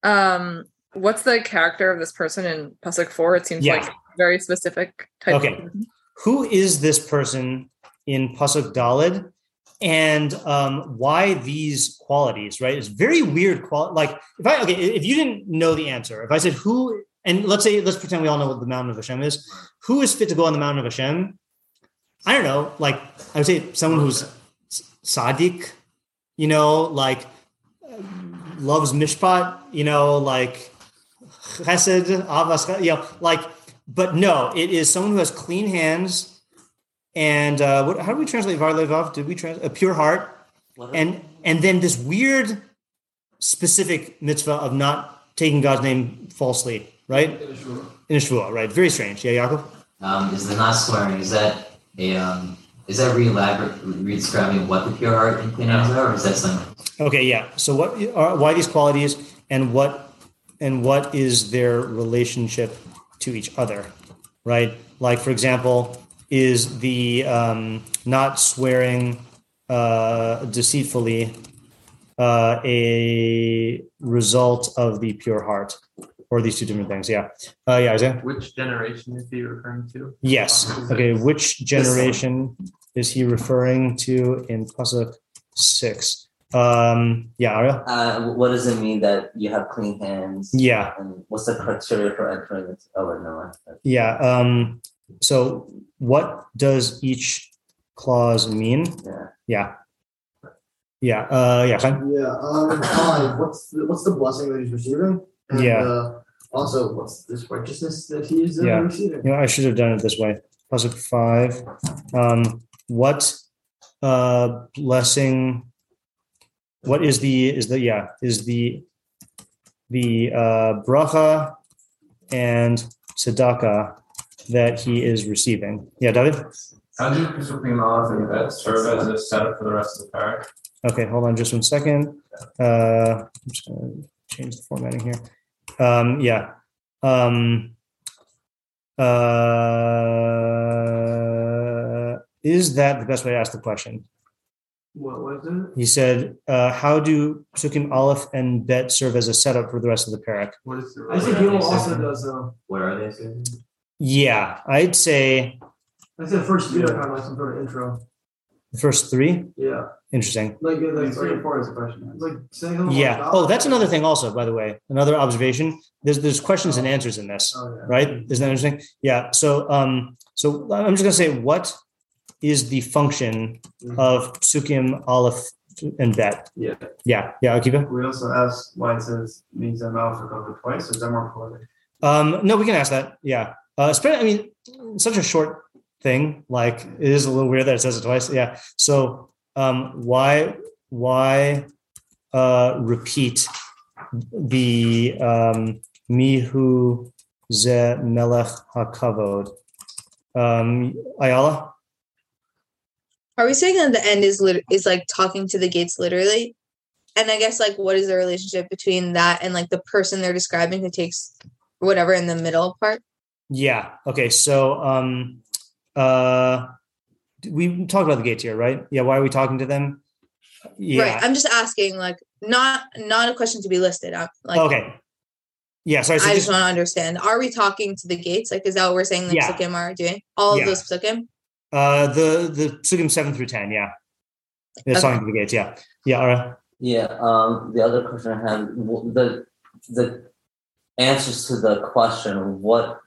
Um, what's the character of this person in Pasuk four? It seems Yeah. like very specific type. Okay. Of who is this person in Pasuk Dalid and um, why these qualities, right? It's very weird. Qual- like if I, okay, if you didn't know the answer, if I said who, and let's say, let's pretend we all know what the mountain of Hashem is, who is fit to go on the mountain of Hashem? I don't know. Like I would say someone who's Sadiq, you know, like loves mishpat, you know, like chesed, avas, you know, like, but no, it is someone who has clean hands and uh, what, how do we translate var levav? Did we translate a pure heart? What- And and then this weird specific mitzvah of not taking God's name falsely, right? In a shvuah, right? Very strange. Yeah, Yaakov. Um, is the not swearing, is that a, um, is that re-elaborate, re-describing what the pure heart and clean are, or is that something? Okay, yeah. So what are why these qualities and what and what is their relationship to each other, right? Like for example, is the um, not swearing uh, deceitfully uh, a result of the pure heart, or these two different things? Yeah, uh, yeah, Isaiah. Which generation is he referring to? Yes. Okay. Which generation is he referring to in pasuk six? Um, yeah, Ariel. Uh, what does it mean that you have clean hands? Yeah. And what's the criteria for entering it? Oh, wait, no. Yeah. Um, so what does each clause mean? Yeah. Yeah. Yeah. Uh, yeah. Chaim? Yeah. Um. *coughs* Five. What's the, what's the blessing that he's receiving? And, Yeah. Uh, also, what's this righteousness that he is Yeah. receiving? You know, I should have done it this way. Pasuk five. Um, what uh blessing? What is the is the yeah is the the uh bracha and tzedakah that he is receiving? Yeah, David. How do Pesukim Aleph and Bet serve as a setup for the rest of the parak? Okay, hold on just one second. Uh, I'm just gonna change the formatting here. Um, yeah. Um, uh, is that the best way to ask the question? What was it? He said, uh, how do psukim Aleph and Bet serve as a setup for the rest of the parak? What is the I think Gil also does. Uh, What are they? Susan? Yeah, I'd say I said first two are kind of like some sort of intro. The first three. Yeah. Interesting. Like, uh, like Three and four is the question. It's like saying Yeah. Oh, that's another thing also, by the way. Another observation. There's there's questions and answers in this. Oh, yeah. right? Isn't that interesting? Yeah. So, um, so I'm just gonna say, what is the function of psukim, Aleph, and Bet? Yeah. Yeah. Yeah. I'll keep it. We also asked why it says means that mouth are covered twice, or is that more poetic? Um, no, we can ask that. Yeah. Uh, I mean, such a short thing. Like it is a little weird that it says it twice. Yeah. So, um, why, why, uh, repeat the um, mihu ze melech hakavod? Um, Ayala. Are we saying that the end is lit- is like talking to the gates literally? And I guess like what is the relationship between that and like the person they're describing who takes whatever in the middle part? Yeah. Okay. So, um, uh, we talked about the gates here, right? Yeah. Why are we talking to them? Yeah. Right. I'm just asking like not not a question to be listed. I'm like okay. Yeah. Sorry. So I just, just want to understand. Are we talking to the gates? Like is that what we're saying the Yeah. psukim are doing? All Yeah. of those psukim? uh, the the psukim seven through ten. Yeah. It's Okay. talking to the gates. Yeah. Yeah. All right. Yeah. Um, the other question I had w- the the answers to the question: What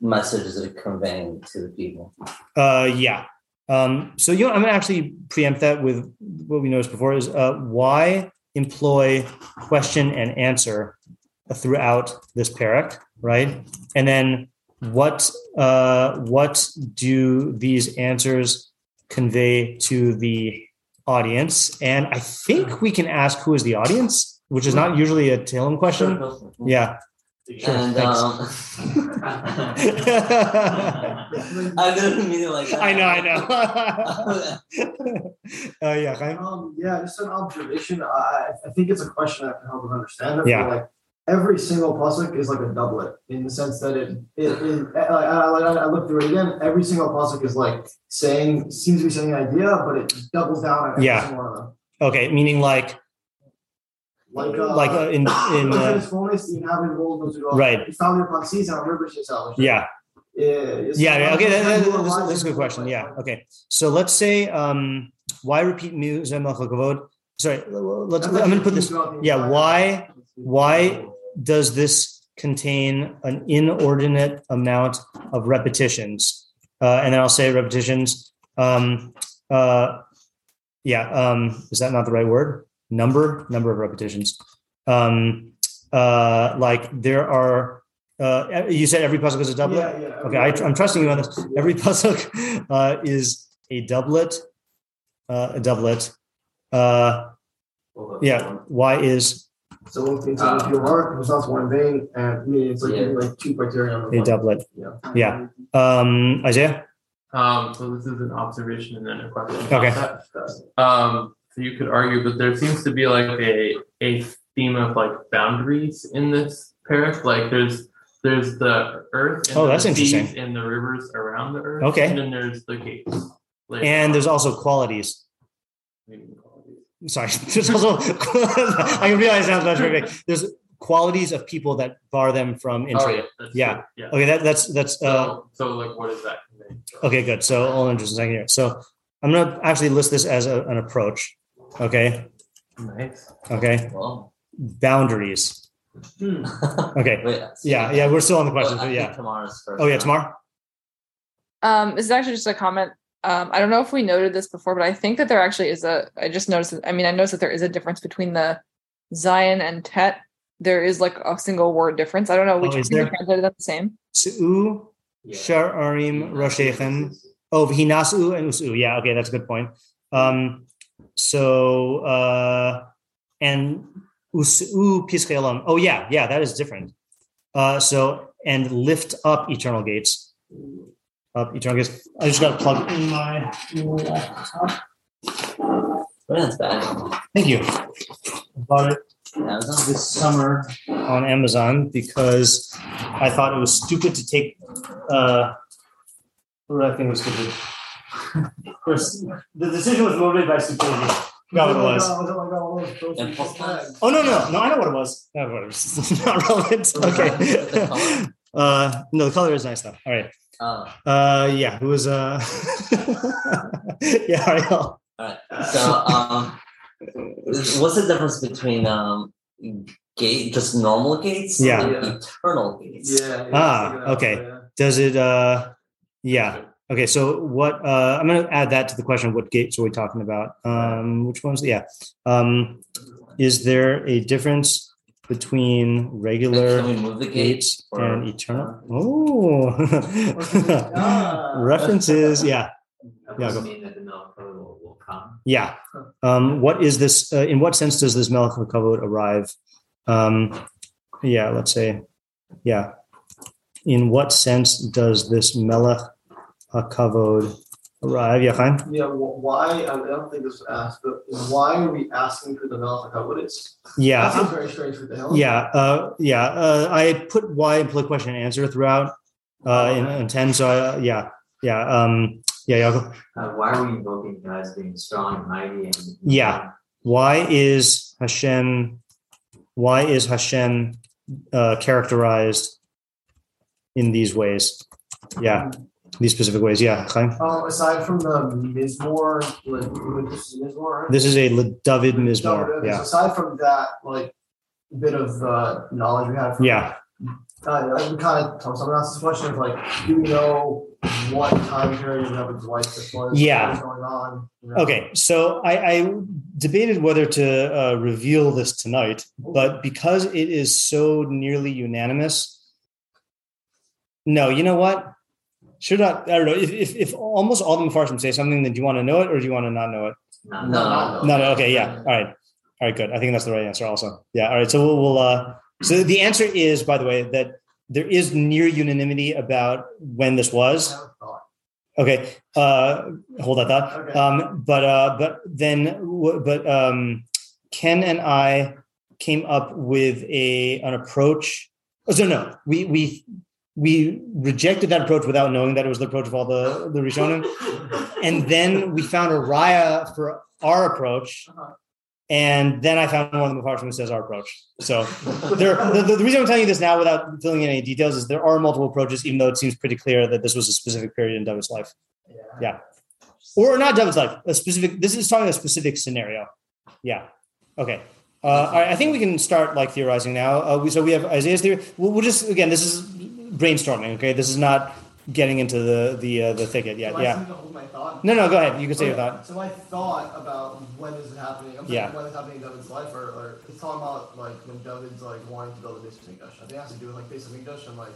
message is it conveying to the people? Uh, yeah. Um, so you know, I'm gonna actually preempt that with what we noticed before is uh, why employ question and answer throughout this parak, right? And then what uh, what do these answers convey to the audience? And I think we can ask who is the audience, which is not usually a Tehillim question. Yeah. Sure. and um, *laughs* *laughs* I didn't mean it like that. I know, I know. uh, *laughs* yeah, Chaim? Um, yeah, just an observation. I, I- I think it's a question that can help us understand it. Yeah. Like every single pasuk is like a doublet in the sense that it it is. I, I, I, I looked through it again. Every single pasuk is like saying seems to be saying an idea, but it doubles down on every Yeah. single one of them. Okay, meaning like Like uh, like uh, in *coughs* in uh, His fullness, the inhabited world goes to go. Right. You found your upon and on rivers yourselves. yeah. Yeah. Yeah, okay, that, that- that's, that's a good question. Yeah, okay. So let's say, um, why repeat mu? Sorry, let's. I'm going to put this. Yeah, why? Why does this contain an inordinate amount of repetitions? Uh, and then I'll say repetitions. Um, uh, yeah, um, is that not the right word? Number, number of repetitions. Um, uh, like there are. Uh, you said every pasuk is a doublet. Yeah, yeah. Okay, I, I'm trusting you on this. Every pasuk uh, is a doublet. Uh, a doublet. Uh, yeah. Why is So one thing to your heart was not one vain, and me, it's like Yeah. giving like two criteria. on the a one. doublet? Yeah. Yeah. Um, Isaiah. Um, so this is an observation and then a question. Okay. Um, so you could argue, but there seems to be like a a theme of like boundaries in this parak. Like there's there's the earth and Oh, the that's interesting. and the rivers around the earth. Okay. And then there's the gates. Like, And there's also qualities. Sorry, *laughs* there's also. *laughs* I realize that sounds very big. There's qualities of people that bar them from Oh, entry. yeah, yeah. Yeah. Okay. That, that's that's. Uh, So, so like, what is that? Okay, good. So all interesting second here. So I'm gonna actually list this as a, an approach. Okay. Nice. Okay. Well, Boundaries. *laughs* Okay. wait, Yeah, yeah, we're still on the question. Well, yeah. tomorrow's first. Oh yeah, tomorrow. Um, this is actually just a comment. Um, I don't know if we noted this before, but I think that there actually is a. I just noticed. That, I mean, I noticed that there is a difference between the Zayin and Tet. There is like a single word difference. I don't know which Oh, is there? translated that the same. Su'u, Sha'arim, Roshechem. Oh, Hinasu and Usu. Yeah, okay, that's a good point. Um, so uh, and Usu Piskelam. Oh yeah, yeah, that is different. Uh, so and lift up eternal gates. Up eternal gates. I just got to plug in my laptop. That's bad. Thank you. I bought it Amazon. this summer on Amazon because I thought it was stupid to take. Uh, what did I think was stupid? First, the decision was motivated by stupidity. Forgot what it was. Was it like all those those- Impulse those buys? bags? Oh no no no! I know what it was. I know what it was. *laughs* It's not relevant. *laughs* Okay. *laughs* Uh, no, the color is nice though. All right. Oh, Uh, yeah. Who was uh? yeah, Ariel. all right. So, um, what's the difference between um gate, just normal gates, Yeah. and Yeah. eternal gates? Yeah. yeah, Ah, figure out, okay. yeah. Does it? Uh, yeah. Okay. So what? Uh, I'm going to add that to the question. What gates are we talking about? Um, which ones? Yeah. Um, is there a difference between regular Can we move the gates gates? or- and eternal? *laughs* Oh, *laughs* references. Yeah. Yeah, go. that the milk will, will come. Yeah. Um, what is this? Uh, in what sense does this Melech arrive? Um, yeah, let's say, yeah. In what sense does this Melech Kavod arrive? Yeah. Yeah, why, I don't think this was asked, but why are we asking for the Melech HaKavod? It's, Yeah. that seems very strange for the hell. Yeah, uh, yeah. Uh, I put why employ question and answer throughout uh, in, in ten. So I, yeah, yeah, um, yeah, yeah. Uh, why are we invoking God as being strong and mighty and Yeah. Why is Hashem? Why is Hashem uh, characterized in these ways? Yeah. These specific ways. Yeah, Chaim? Um, aside from the Mizmor, like this is Mizmor, right? This is a Le- David Mizmor. but Yeah. Aside from that, like bit of uh, knowledge we had. From, Yeah. Uh, I kind of tell someone else this question of like, do we know what time period of his life this was? Yeah. Going on? you know? Okay, so I, I debated whether to uh, reveal this tonight, but because it is so nearly unanimous, no. You know what? Should not. I don't know. If, if, if almost all the Mepharshim say something, then do you want to know it or do you want to not know it? No. No, no. Okay, yeah. All right. All right, good. I think that's the right answer. Also, yeah. All right. So we'll. we'll uh, so the answer is, by the way, that there is near unanimity about when this was. Okay. Uh, hold that thought. Okay. Um, but uh, but then but um, Ken and I came up with a an approach. Oh, so no, we we we rejected that approach without knowing that it was the approach of all the the Rishonim, and then we found a raya for our approach. And then I found one of the Mepharshim who says our approach. So there, the, the, reason I'm telling you this now without filling in any details is there are multiple approaches, even though it seems pretty clear that this was a specific period in David's life. Yeah. Or not David's life, a specific, this is talking a specific scenario. Yeah. Okay. Uh, all right, I think we can start like theorizing now. Uh, we, so we have Isaiah's theory. We'll, we'll just, again, this is brainstorming. Okay. This is not getting into the, the, uh, the thicket yet. Yeah. hold my thought? No, no, go ahead. You can say your thought. So I thought about when is it happening? I'm Yeah. when it's happening in David's life, or, or it's talking about like when David's like wanting to build a Beis HaMikdash. I think it has to do with like Beis HaMikdash and like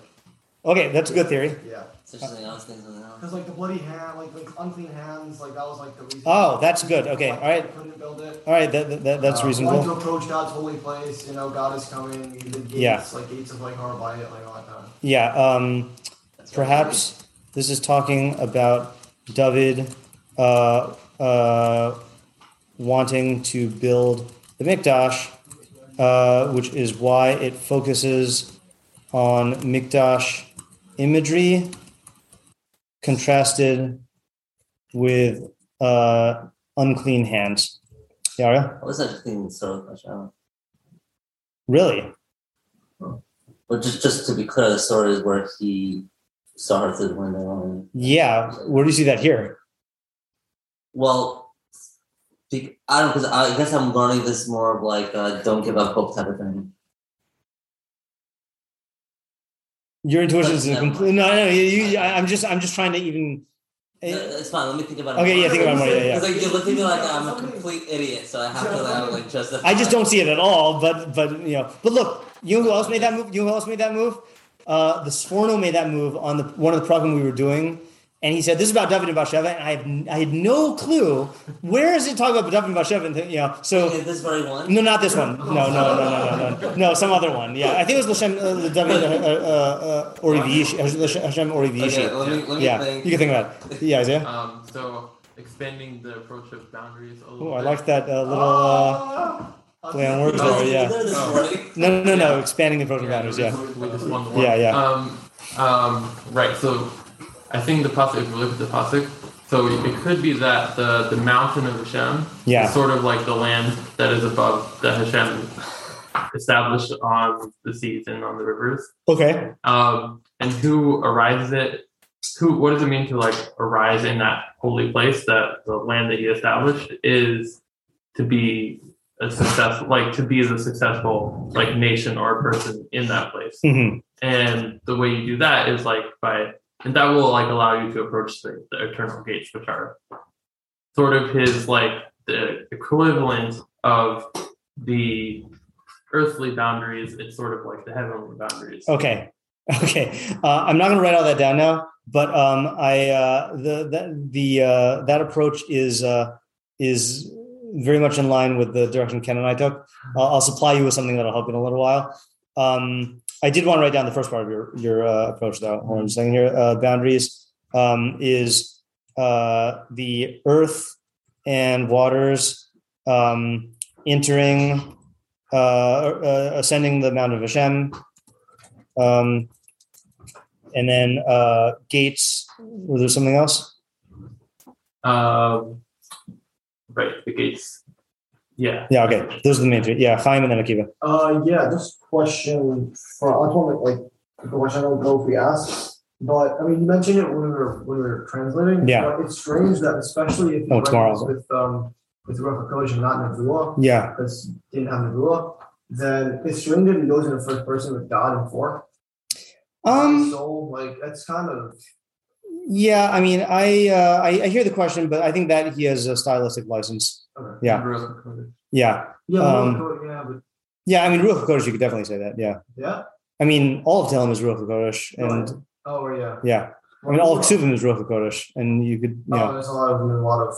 Okay. That's a good theory. yeah, So something else, things something else. because like the bloody hand, like like unclean hands, like that was like the reason. Oh, that's good. Okay, all right. I couldn't build it. All right. That, that, that's Uh, reasonable. Wanting to approach God's holy place, you know, God is coming. The gates, Yeah. like gates of like Harabaya, like all that kind of. Yeah. Um, That's perhaps this is talking about David uh, uh, wanting to build the Mikdash, uh, which is why it focuses on Mikdash imagery contrasted with uh, unclean hands. Yara? I was actually of Really? But just just to be clear, the story is where he saw her through the window. Yeah. Where do you see that here? well, I don't because I guess I'm learning this more of like uh, don't give up hope type of thing. Your intuition is a complete. No, no, you, you, I'm just, I'm just trying to even. Uh, It's fine. Let me think about it. Okay, more. yeah, think about it more, yeah, yeah. Because like you're looking at me like I'm a complete idiot, so I have to like, like justify. I just don't see it at all. But, but you know, but look, you know who else made that move? You know who else made that move? Uh, the Sforno made that move on the one of the program we were doing, and he said this is about David and Bathsheba, and I have, I had no clue where is it talking about David and Bathsheba, and th- you know, so. Okay, this very one. No, not this one. No, no, no, no, no, no, *laughs* no. some other one. Yeah, I think it was Lashem, uh, the David, uh, uh, uh, Orivishi, Hashem Orivishi. Okay, let me let me Yeah, think. you can think about it. Yeah, Isaiah. Um, so expanding the approach of boundaries a little Oh, I like that uh, little uh, play on words there. Yeah. there Oh. morning? No, no, no. Expanding the approach of boundaries. Yeah. We just won the. Yeah, yeah. Um, um, right. So I think the pasuk. If we look at the pasuk, so it could be that the the mountain of Hashem Yeah. is sort of like the land that is above that Hashem established on the seas and on the rivers. Okay. Um, and who arises it? Who? What does it mean to like arise in that holy place? That the land that He established is to be a success, like to be the successful like nation or person in that place. hmm And the way you do that is like by, and that will like allow you to approach the, the eternal gates, which are sort of his like the equivalent of the earthly boundaries. It's sort of like the heavenly boundaries. Okay. Okay. Uh, I'm not going to write all that down now, but um, I uh, the that the uh, that approach is uh, is very much in line with the direction Ken and I took. I'll supply you with something that'll help in a little while. Um, I did want to write down the first part of your your uh, approach, though. Hold on a second here. Uh, boundaries um, is uh, the earth and waters um, entering, uh, uh, ascending the Mount of Hashem, um, and then uh, gates. Was there something else? Right, the gates. Yeah. Yeah. Okay. Those are the main three. Yeah. Chaim and then Akiva. Uh, yeah, this question for I told like the question I don't know if we asked But I mean, you mentioned it when we were when we were translating. Yeah. But it's strange that especially if you Oh, write tomorrow. this with um with Ruach Hakodesh and not Nevuah, Yeah. because didn't have Nevuah, then it's strange that he goes in the first person with God and four. Um. so like that's kind of Yeah. I mean, I, uh, I I hear the question, but I think that he has a stylistic license. okay. Yeah. Yeah. Yeah, Um, Hakodesh, yeah, but Yeah. I mean, Ruach Hakodesh. You could definitely say that. Yeah. yeah. I mean, all of Tehillim is Ruach Hakodesh, and Oh yeah. yeah. I mean, all of Ksuvim is Ruach Hakodesh, and you could. Oh, Yeah. there's a lot of a lot of.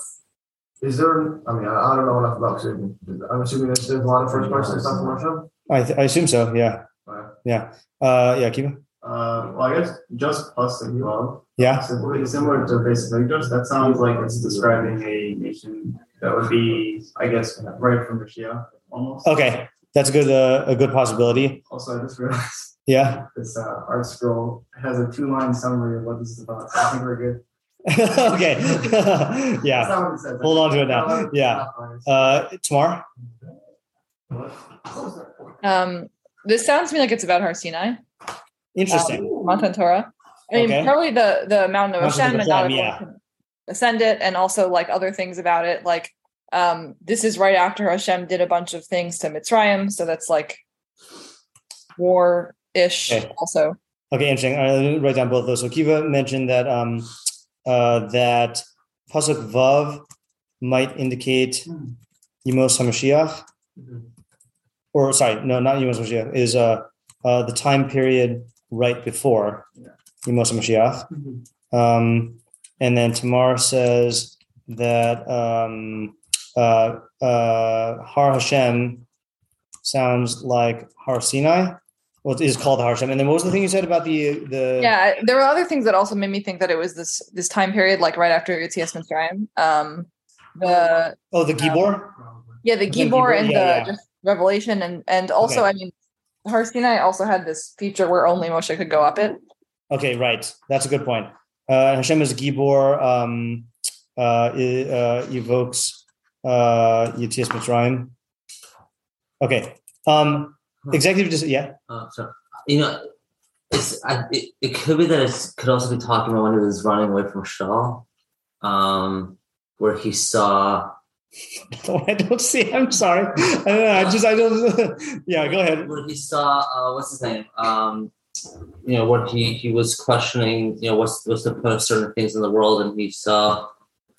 Is there? I mean, I, I don't know enough about Ksuvim. I'm assuming there's, there's a lot of first person stuff from Hashem. I th- I assume so. Yeah. Right. Yeah. Uh. Yeah. Kiva. Uh, well, I guess just plus and love. Yeah. Simply similar to basic English. That sounds like it's describing a nation that would be, I guess, right from Mashiach almost. Okay. That's a good. Uh, a good possibility. Also, I just realized Yeah. *laughs* this uh, ArtScroll has a two-line summary of what this is about. So I think we're good. *laughs* okay. *laughs* Yeah. not what it says. Hold on to it now. Yeah. Uh. Tomorrow. Um, this sounds to me like it's about Har Sinai, Interesting. um, Mount Torah. I mean, Okay. probably the the mountain of Mountain of Hashem, and not yeah. can ascend it, and also like other things about it. Like, um, this is right after Hashem did a bunch of things to Mitzrayim, so that's like war ish. Okay. Also, Okay, interesting. All right, let me write down both of those. So Kiva mentioned that um, uh, that pasuk vav might indicate Yemos Hamashiach, or sorry, no, not Yemos Hamashiach. Is uh, uh, the time period right before Yemos Hamashiach. Um, and then Tamar says that um, uh, uh, Har Hashem sounds like Har Sinai. Well, it is called Har Hashem. And then what was the thing you said about the the? yeah, there were other things that also made me think that it was this this time period, like right after Yitzias Mitzrayim. Um, the Oh, the Gibor. yeah, the The Gibor Gibor, and yeah, the yeah. just Revelation, and and also, Okay. I mean, Har Sinai also had this feature where only Moshe could go up it. Okay, right. That's a good point. Uh, Hashem as Gibor um, uh, i- uh, evokes uh, Yitzias Mitzrayim. Okay. Um, executive. Dis- yeah. Uh, so, you know, it's I, it, it could be that it could also be talking about when he was running away from Shaul, um, where he saw *laughs* I don't see. I'm sorry. I don't know. I just. I don't. *laughs* yeah. Go ahead. where he saw uh, what's his name, um, you know, what he he was questioning, you know, what's what's the point of certain things in the world, and he saw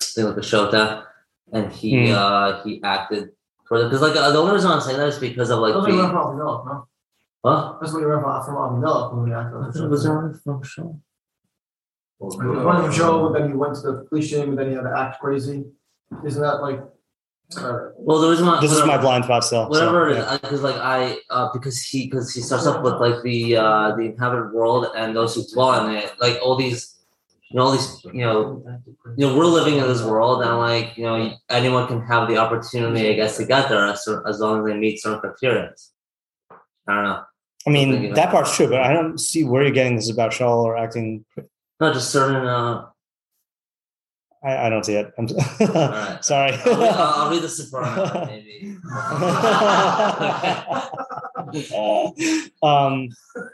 thing like a Shota, and he Hmm. uh he acted for it because like uh, the only reason I'm saying that is because of like That's what you read the from Avimelech, no? what That's what you read from from Avimelech when we acted. was there from Shaul? One of the show, but then he went to the police station, but then he had to act crazy. Isn't that like? Uh, Well, the reason why This is my blind spot still. so, whatever it is, because like I uh, because he because he starts off with like the uh the inhabited world and those who dwell in it, like all these you know all these you know you know we're living in this world and like you know anyone can have the opportunity I guess to get there as, as long as they meet certain criteria. I don't know. I mean, that part's true, but I don't see where you're getting this about Shaul or acting. Not just certain. Uh, I, I don't see it. I'm right. *laughs* sorry. I'll, read, I'll, read the Sefaria *laughs* maybe. *laughs* um,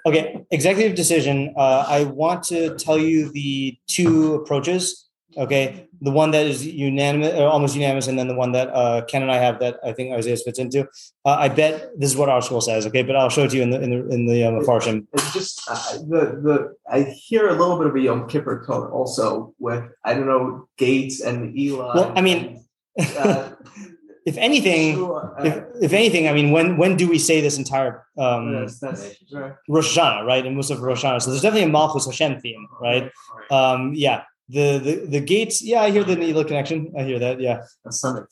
okay, executive decision. Uh, I want to tell you the two approaches. Okay, the one that is unanimous, or almost unanimous, and then the one that uh, Ken and I have that I think Isaiah fits into. Uh, I bet this is what ArtScroll says. Okay, but I'll show it to you in the in the in the um, Farshim. It's just uh, the the I hear a little bit of a Yom Kippur tone also with I don't know Gates and Eli. Well, I mean, uh, *laughs* if anything, Sure, uh, if, if anything, I mean, when when do we say this entire um, right. Rosh Hashanah, right? And Musaf Rosh Hashanah. So there's definitely a Malchus Hashem theme, right? Um, yeah. The, the the gates, yeah, I hear the Nila connection. I hear that, yeah. That's Sunday.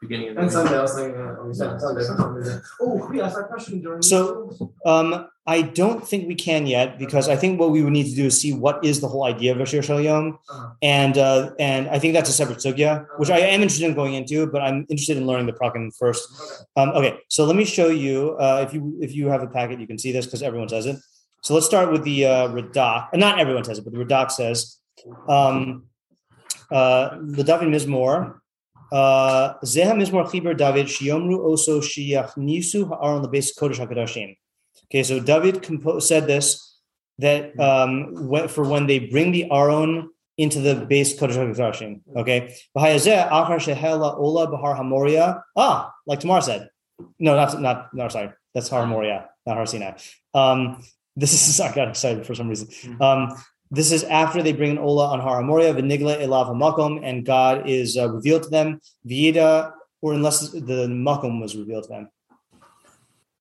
Beginning of and Sunday, I was thinking, uh, we said Sunday. Sunday. Oh, could we ask that question during? So um, I don't think we can yet because I think what we would need to do is see what is the whole idea of Ashir Shalyom, Uh-huh. and uh, and I think that's a separate sugya, which I am interested in going into, but I'm interested in learning the prakim first. Um, okay, so let me show you. Uh, if you if you have a packet, you can see this because everyone says it. So let's start with the uh, Radak. Not everyone says it, but the Radak says um, uh, the David Mizmor. Uh, Zeha Mizmor Chiber David Shiomru Oso Shiach Nisu Ha'aron LeBes Kodesh Hakadashim. Okay, so David compo- said this that um, when, for when they bring the Aron into the Beis Kodesh HaKodashim. Okay. Achar shehela ola b'har hamoria. Ah, like Tamar said. No, not not no, sorry. That's Har Moria, not Har Sinai. Um, *laughs* this is I got excited for some reason. Um, this is after they bring an Ola on Har Moria, Vinigla Elav Makom, and God is uh, revealed to them. Vieda, or unless the Makom was revealed to them.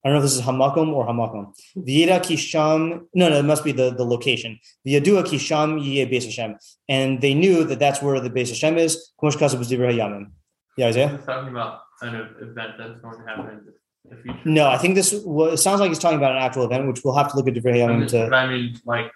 I don't know if this is Hamakom or Hamakom. Vieda Kisham. No, no, it must be the, the location. Viadua Kisham Yeh Beis Hashem. And they knew that that's where the Beis Hashem is. Kumash Kasab was Divrei Yamim. Yeah, Isaiah? Talking about of event that's going to happen in the future. No, I think this. Well, it sounds like he's talking about an actual event, which we'll have to look at Divrei I mean, Yamim to. but I mean, like,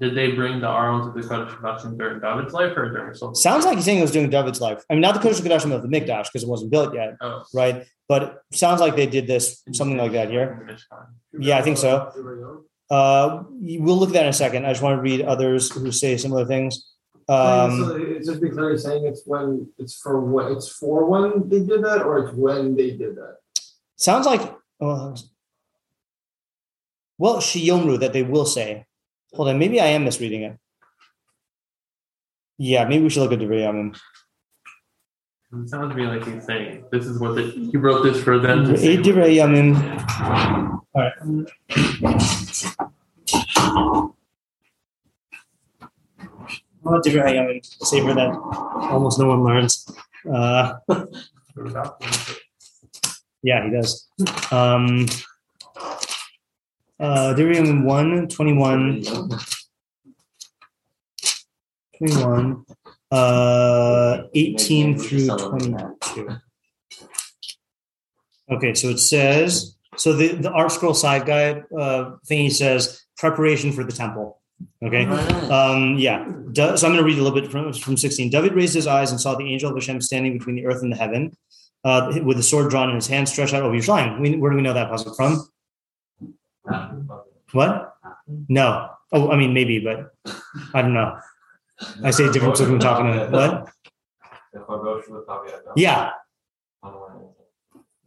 did they bring the Aron to the Kodesh production during David's life or during Solomon's? Sounds like he's saying it was during David's life. I mean, not the Kodesh Kodashim of the Mikdash because it wasn't built yet, Oh, right? But it sounds like they did this something like that here. in the Mishkan. Yeah, I think so. Uh, we'll look at that in a second. I just want to read others who say similar things. Um, so it's just be clear, you're saying it's when it's for what it's for when they did that, or it's when they did that. sounds like oh, well, Shiyomru that they will say. Hold on, maybe I am misreading it. Yeah, maybe we should look at the Yamim. It sounds to me like he's saying this is what the, he wrote this for them to say. Divrei Yamim. All right. Well, Divrei Yamim, savor that almost no one learns. Uh, yeah, he does. Um, uh, Yamim 1, 21, 21, uh, 18 through 22. Okay, so it says so the the ArtScroll side guide uh, thingy says preparation for the temple. Okay, um, yeah. Da- so I'm going to read a little bit from from 16. David raised his eyes and saw the angel of Hashem standing between the earth and the heaven, uh, with a sword drawn in his hand, stretched out over Yerushalayim. We, where do we know that pasuk from? What? No. Oh, I mean maybe, but I don't know. I say different from talking to it. what? Yeah,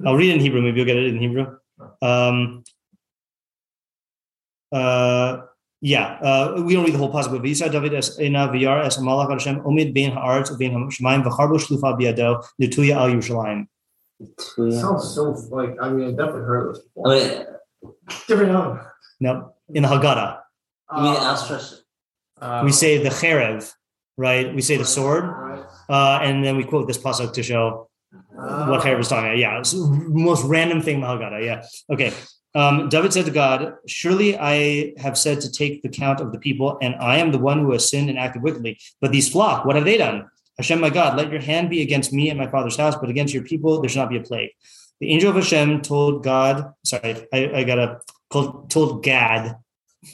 I'll read it in Hebrew. Maybe you'll get it in Hebrew. Um, uh, yeah, uh, we don't read the whole passage, but Visa David es ena v'yar es amalach Hashem omid bein haaretz u'bein ha'shamayim v'charbo shlufa biyado netuya al Yerushalayim. sounds so like I mean I definitely heard this before. I mean, Different number. No, in the Haggadah, you mean Uh, Astra? Uh, we say the cherev, right? We say the sword, uh, and then we quote this pasuk to show Uh, what cherev is talking about. Yeah, it's the most random thing in the Haggadah. Yeah. Okay. Um, David said to God, Surely I have said to take the count of the people, and I am the one who has sinned and acted wickedly. But these flock, what have they done? Hashem, my God, let your hand be against me and my father's house, but against your people there shall not be a plague. The angel of Hashem told God, sorry, I, I got a called, told Gad,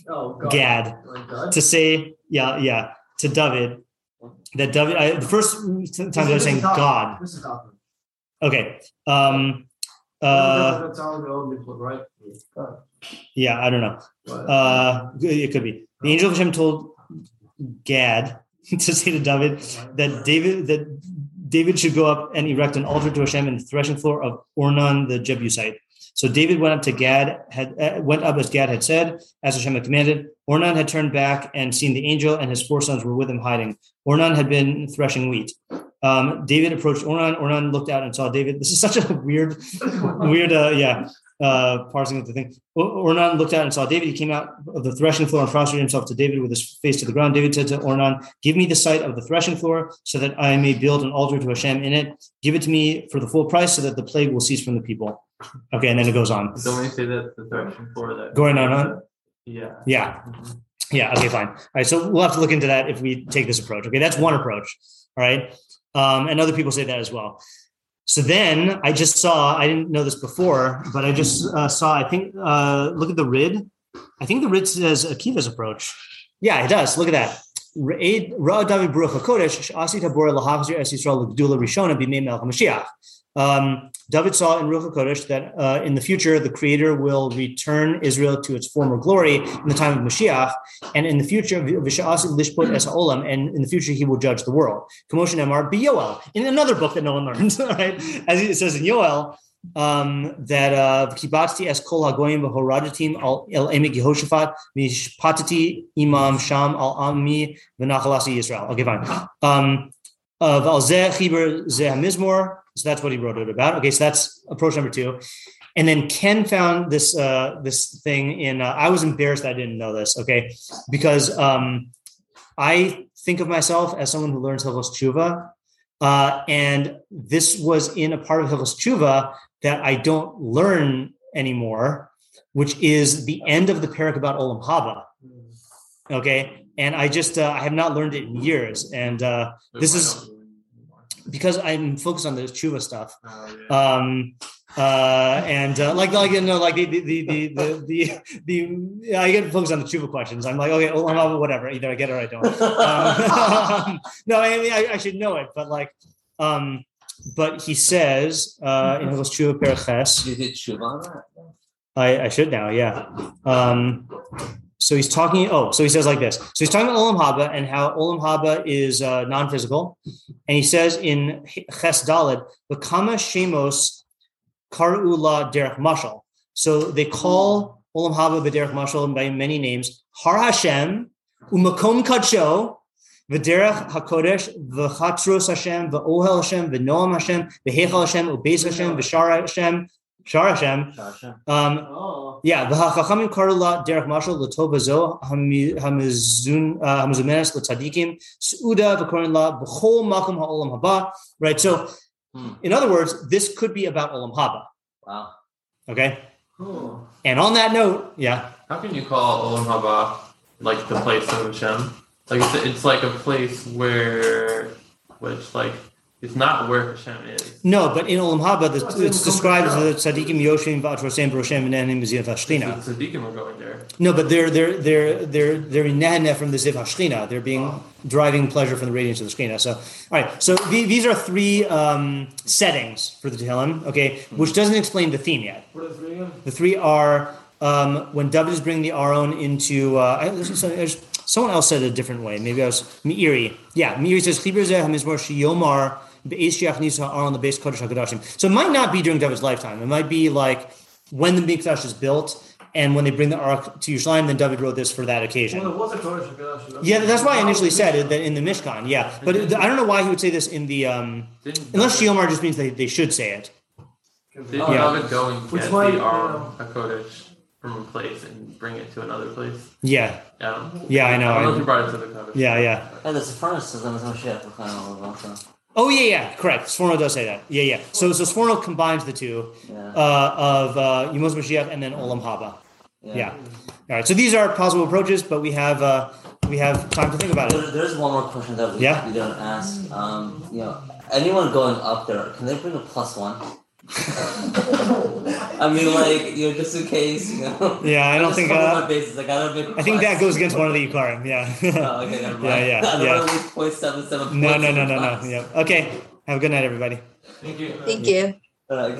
oh God. Gad, to say, yeah, yeah, to David, that David, I, the first time I was saying God. This is. Okay. Um, uh, that's how the old people, right? Yeah, I don't know. Uh, it could be. The angel of Hashem told Gad *laughs* to say to David that David that David should go up and erect an altar to Hashem in the threshing floor of Ornan the Jebusite. So David went up to Gad, had uh, went up as Gad had said, as Hashem had commanded. Ornan had turned back and seen the angel, and his four sons were with him hiding. Ornan had been threshing wheat. Um, David approached Ornan. Ornan looked out and saw David. This is such a weird, *laughs* weird, uh, yeah, uh, parsing of the thing. Or- Ornan looked out and saw David. He came out of the threshing floor and prostrated himself to David with his face to the ground. David said to Ornan, Give me the site of the threshing floor so that I may build an altar to Hashem in it. Give it to me for the full price so that the plague will cease from the people. Okay, and then it goes on. Don't we say that the threshing for that? Going on, on. Yeah. Yeah. Yeah. Okay, fine. All right. So we'll have to look into that if we take this approach. Okay. That's one approach. All right. Um, and other people say that as well. So then I just saw, I didn't know this before, but I just uh, saw, I think, uh, look at the RID. I think the RID says Akiva's approach. Yeah, it does. Look at that. Ra'ed- Ra Baruch HaKodesh, Tabor Rishona B'mei Melech HaMashiach. Um, David saw in Ruach HaKodesh that uh, in the future, the Creator will return Israel to its former glory in the time of Mashiach, and in the future, V'sha'asi lishpot es ha'olam, and in the future, he will judge the world. Commotion Emar Yoel, in another book that no one learns, *laughs* right? As it says in Yoel, um, that uh, kibatzti es kol hagoyim v'horajatim al el emek Yehoshaphat mishpatati imam sham al ami v'nachalasi Yisrael. Okay, fine. Um, uh, v'al zeh chiber zeh mizmor. So that's what he wrote it about. Okay, so that's approach number two. And then Ken found this uh, this thing in. Uh, I was embarrassed I didn't know this. Okay, because um, I think of myself as someone who learns Hilchos Tshuva, uh, and this was in a part of Hilchos Tshuva that I don't learn anymore, which is the end of the parak about Olam Haba. Okay, and I just uh, I have not learned it in years, and uh, this is because I'm focused on the Tshuva stuff. Um, uh, and uh, like like you know like the the the the the, the, the I get focused on the tshuva questions. I'm like okay, oh, I'm, whatever. Either I get it or I don't. Um, *laughs* no, I mean I, I, should know it, but like, um, but he says uh, in his tshuva perches. You did tshuva on that. I, I should now, yeah. Um, so he's talking. Oh, so he says like this. So he's talking about Olam Haba and how Olam Haba is uh, non-physical, and he says in Ches Daled, the Kama Shemos Karula Derech Mashal. So they call Olam Haba B'derech Mashal by many names. Har Hashem, Umakom Kadsho, V'derech HaKodesh, V'chatros Hashem, V'ohel Hashem, V'noam Hashem, V'hechal Hashem, Ubeis Hashem, V'shar Hashem, Shar Hashem. Um, yeah, v'hachachamim karula derech mashal l'tova zo hamizun hamizumenes l'tzadikim suda v'korin la b'chol makom ha'olam haba. Right. So, in other words, this could be about olam haba. Wow. Okay. Cool. And on that note, yeah. How can you call Olam Haba like the place of Hashem? Like it's, it's like a place where, which like it's not where Hashem is. No, but in Olam Haba, the, it's described as the tzaddikim yoshim v'atrosem b'roshem v'nehanim b'ziv hashchina. The tzaddikim are going there. No, but they're they're they're they're they're in nehaneh from the ziv hashchina. They're being driving pleasure from the radiance of the shchina. So, all right. So the, these are three um, settings for the Tehillim. Okay, which doesn't explain the theme yet. What are the three again? The three are um, when David is bringing the Aron into. Uh, I, there's, there's, someone else said it a different way. Maybe I was Meiri. Yeah, Meiri says Chibur zeh hamizmor shiyomar be'es nisa Aron the Beis kodesh hakadashim. So it might not be during David's lifetime. It might be like when the Mikdash is built. And when they bring the Ark to Yerushalayim, then David wrote this for that occasion. Well, it was a Kodesh Hakadosh. Yeah, that's why I initially said it that in the Mishkan. Yeah, but it- I don't know why he would say this in the um, unless David- Shiomar just means they, they should say it. Did Yeah. David go and Which get might, the you Aron HaKodesh from a place and bring it to another place? Yeah, Yeah. yeah, I know. I don't know if you brought it to the Kodesh. yeah, yeah. Hey, the Sforno says I'm Moshiach kind of also. Oh yeah, yeah, correct. Sforno does say that. Yeah, yeah. So so Sforno combines the two Yeah. uh, of uh, Yemos Mashiach and then Olam Haba. Yeah. All right. So these are possible approaches, but we have uh, we have time to think about There, it. there's one more question that we, Yeah. we didn't ask. Um, you know, anyone going up there, can they bring a plus one? *laughs* I mean, like, you know, just in case, you know. Yeah, I *laughs* don't just think. Uh, my bases. I gotta make. I think that goes against one of the Ikarim. Yeah. *laughs* Oh, okay, never mind. Yeah, yeah, I don't yeah. want to lose point seven seven. no, no, no, no, no. Yeah. Okay. Have a good night, everybody. Thank you. Thank you. Uh,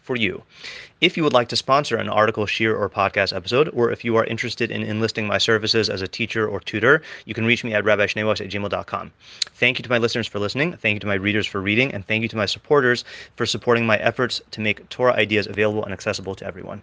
for you. If you would like to sponsor an article, shiur, or podcast episode, or if you are interested in enlisting my services as a teacher or tutor, you can reach me at rabbischneeweiss at gmail.com. Thank you to my listeners for listening. Thank you to my readers for reading. And thank you to my supporters for supporting my efforts to make Torah ideas available and accessible to everyone.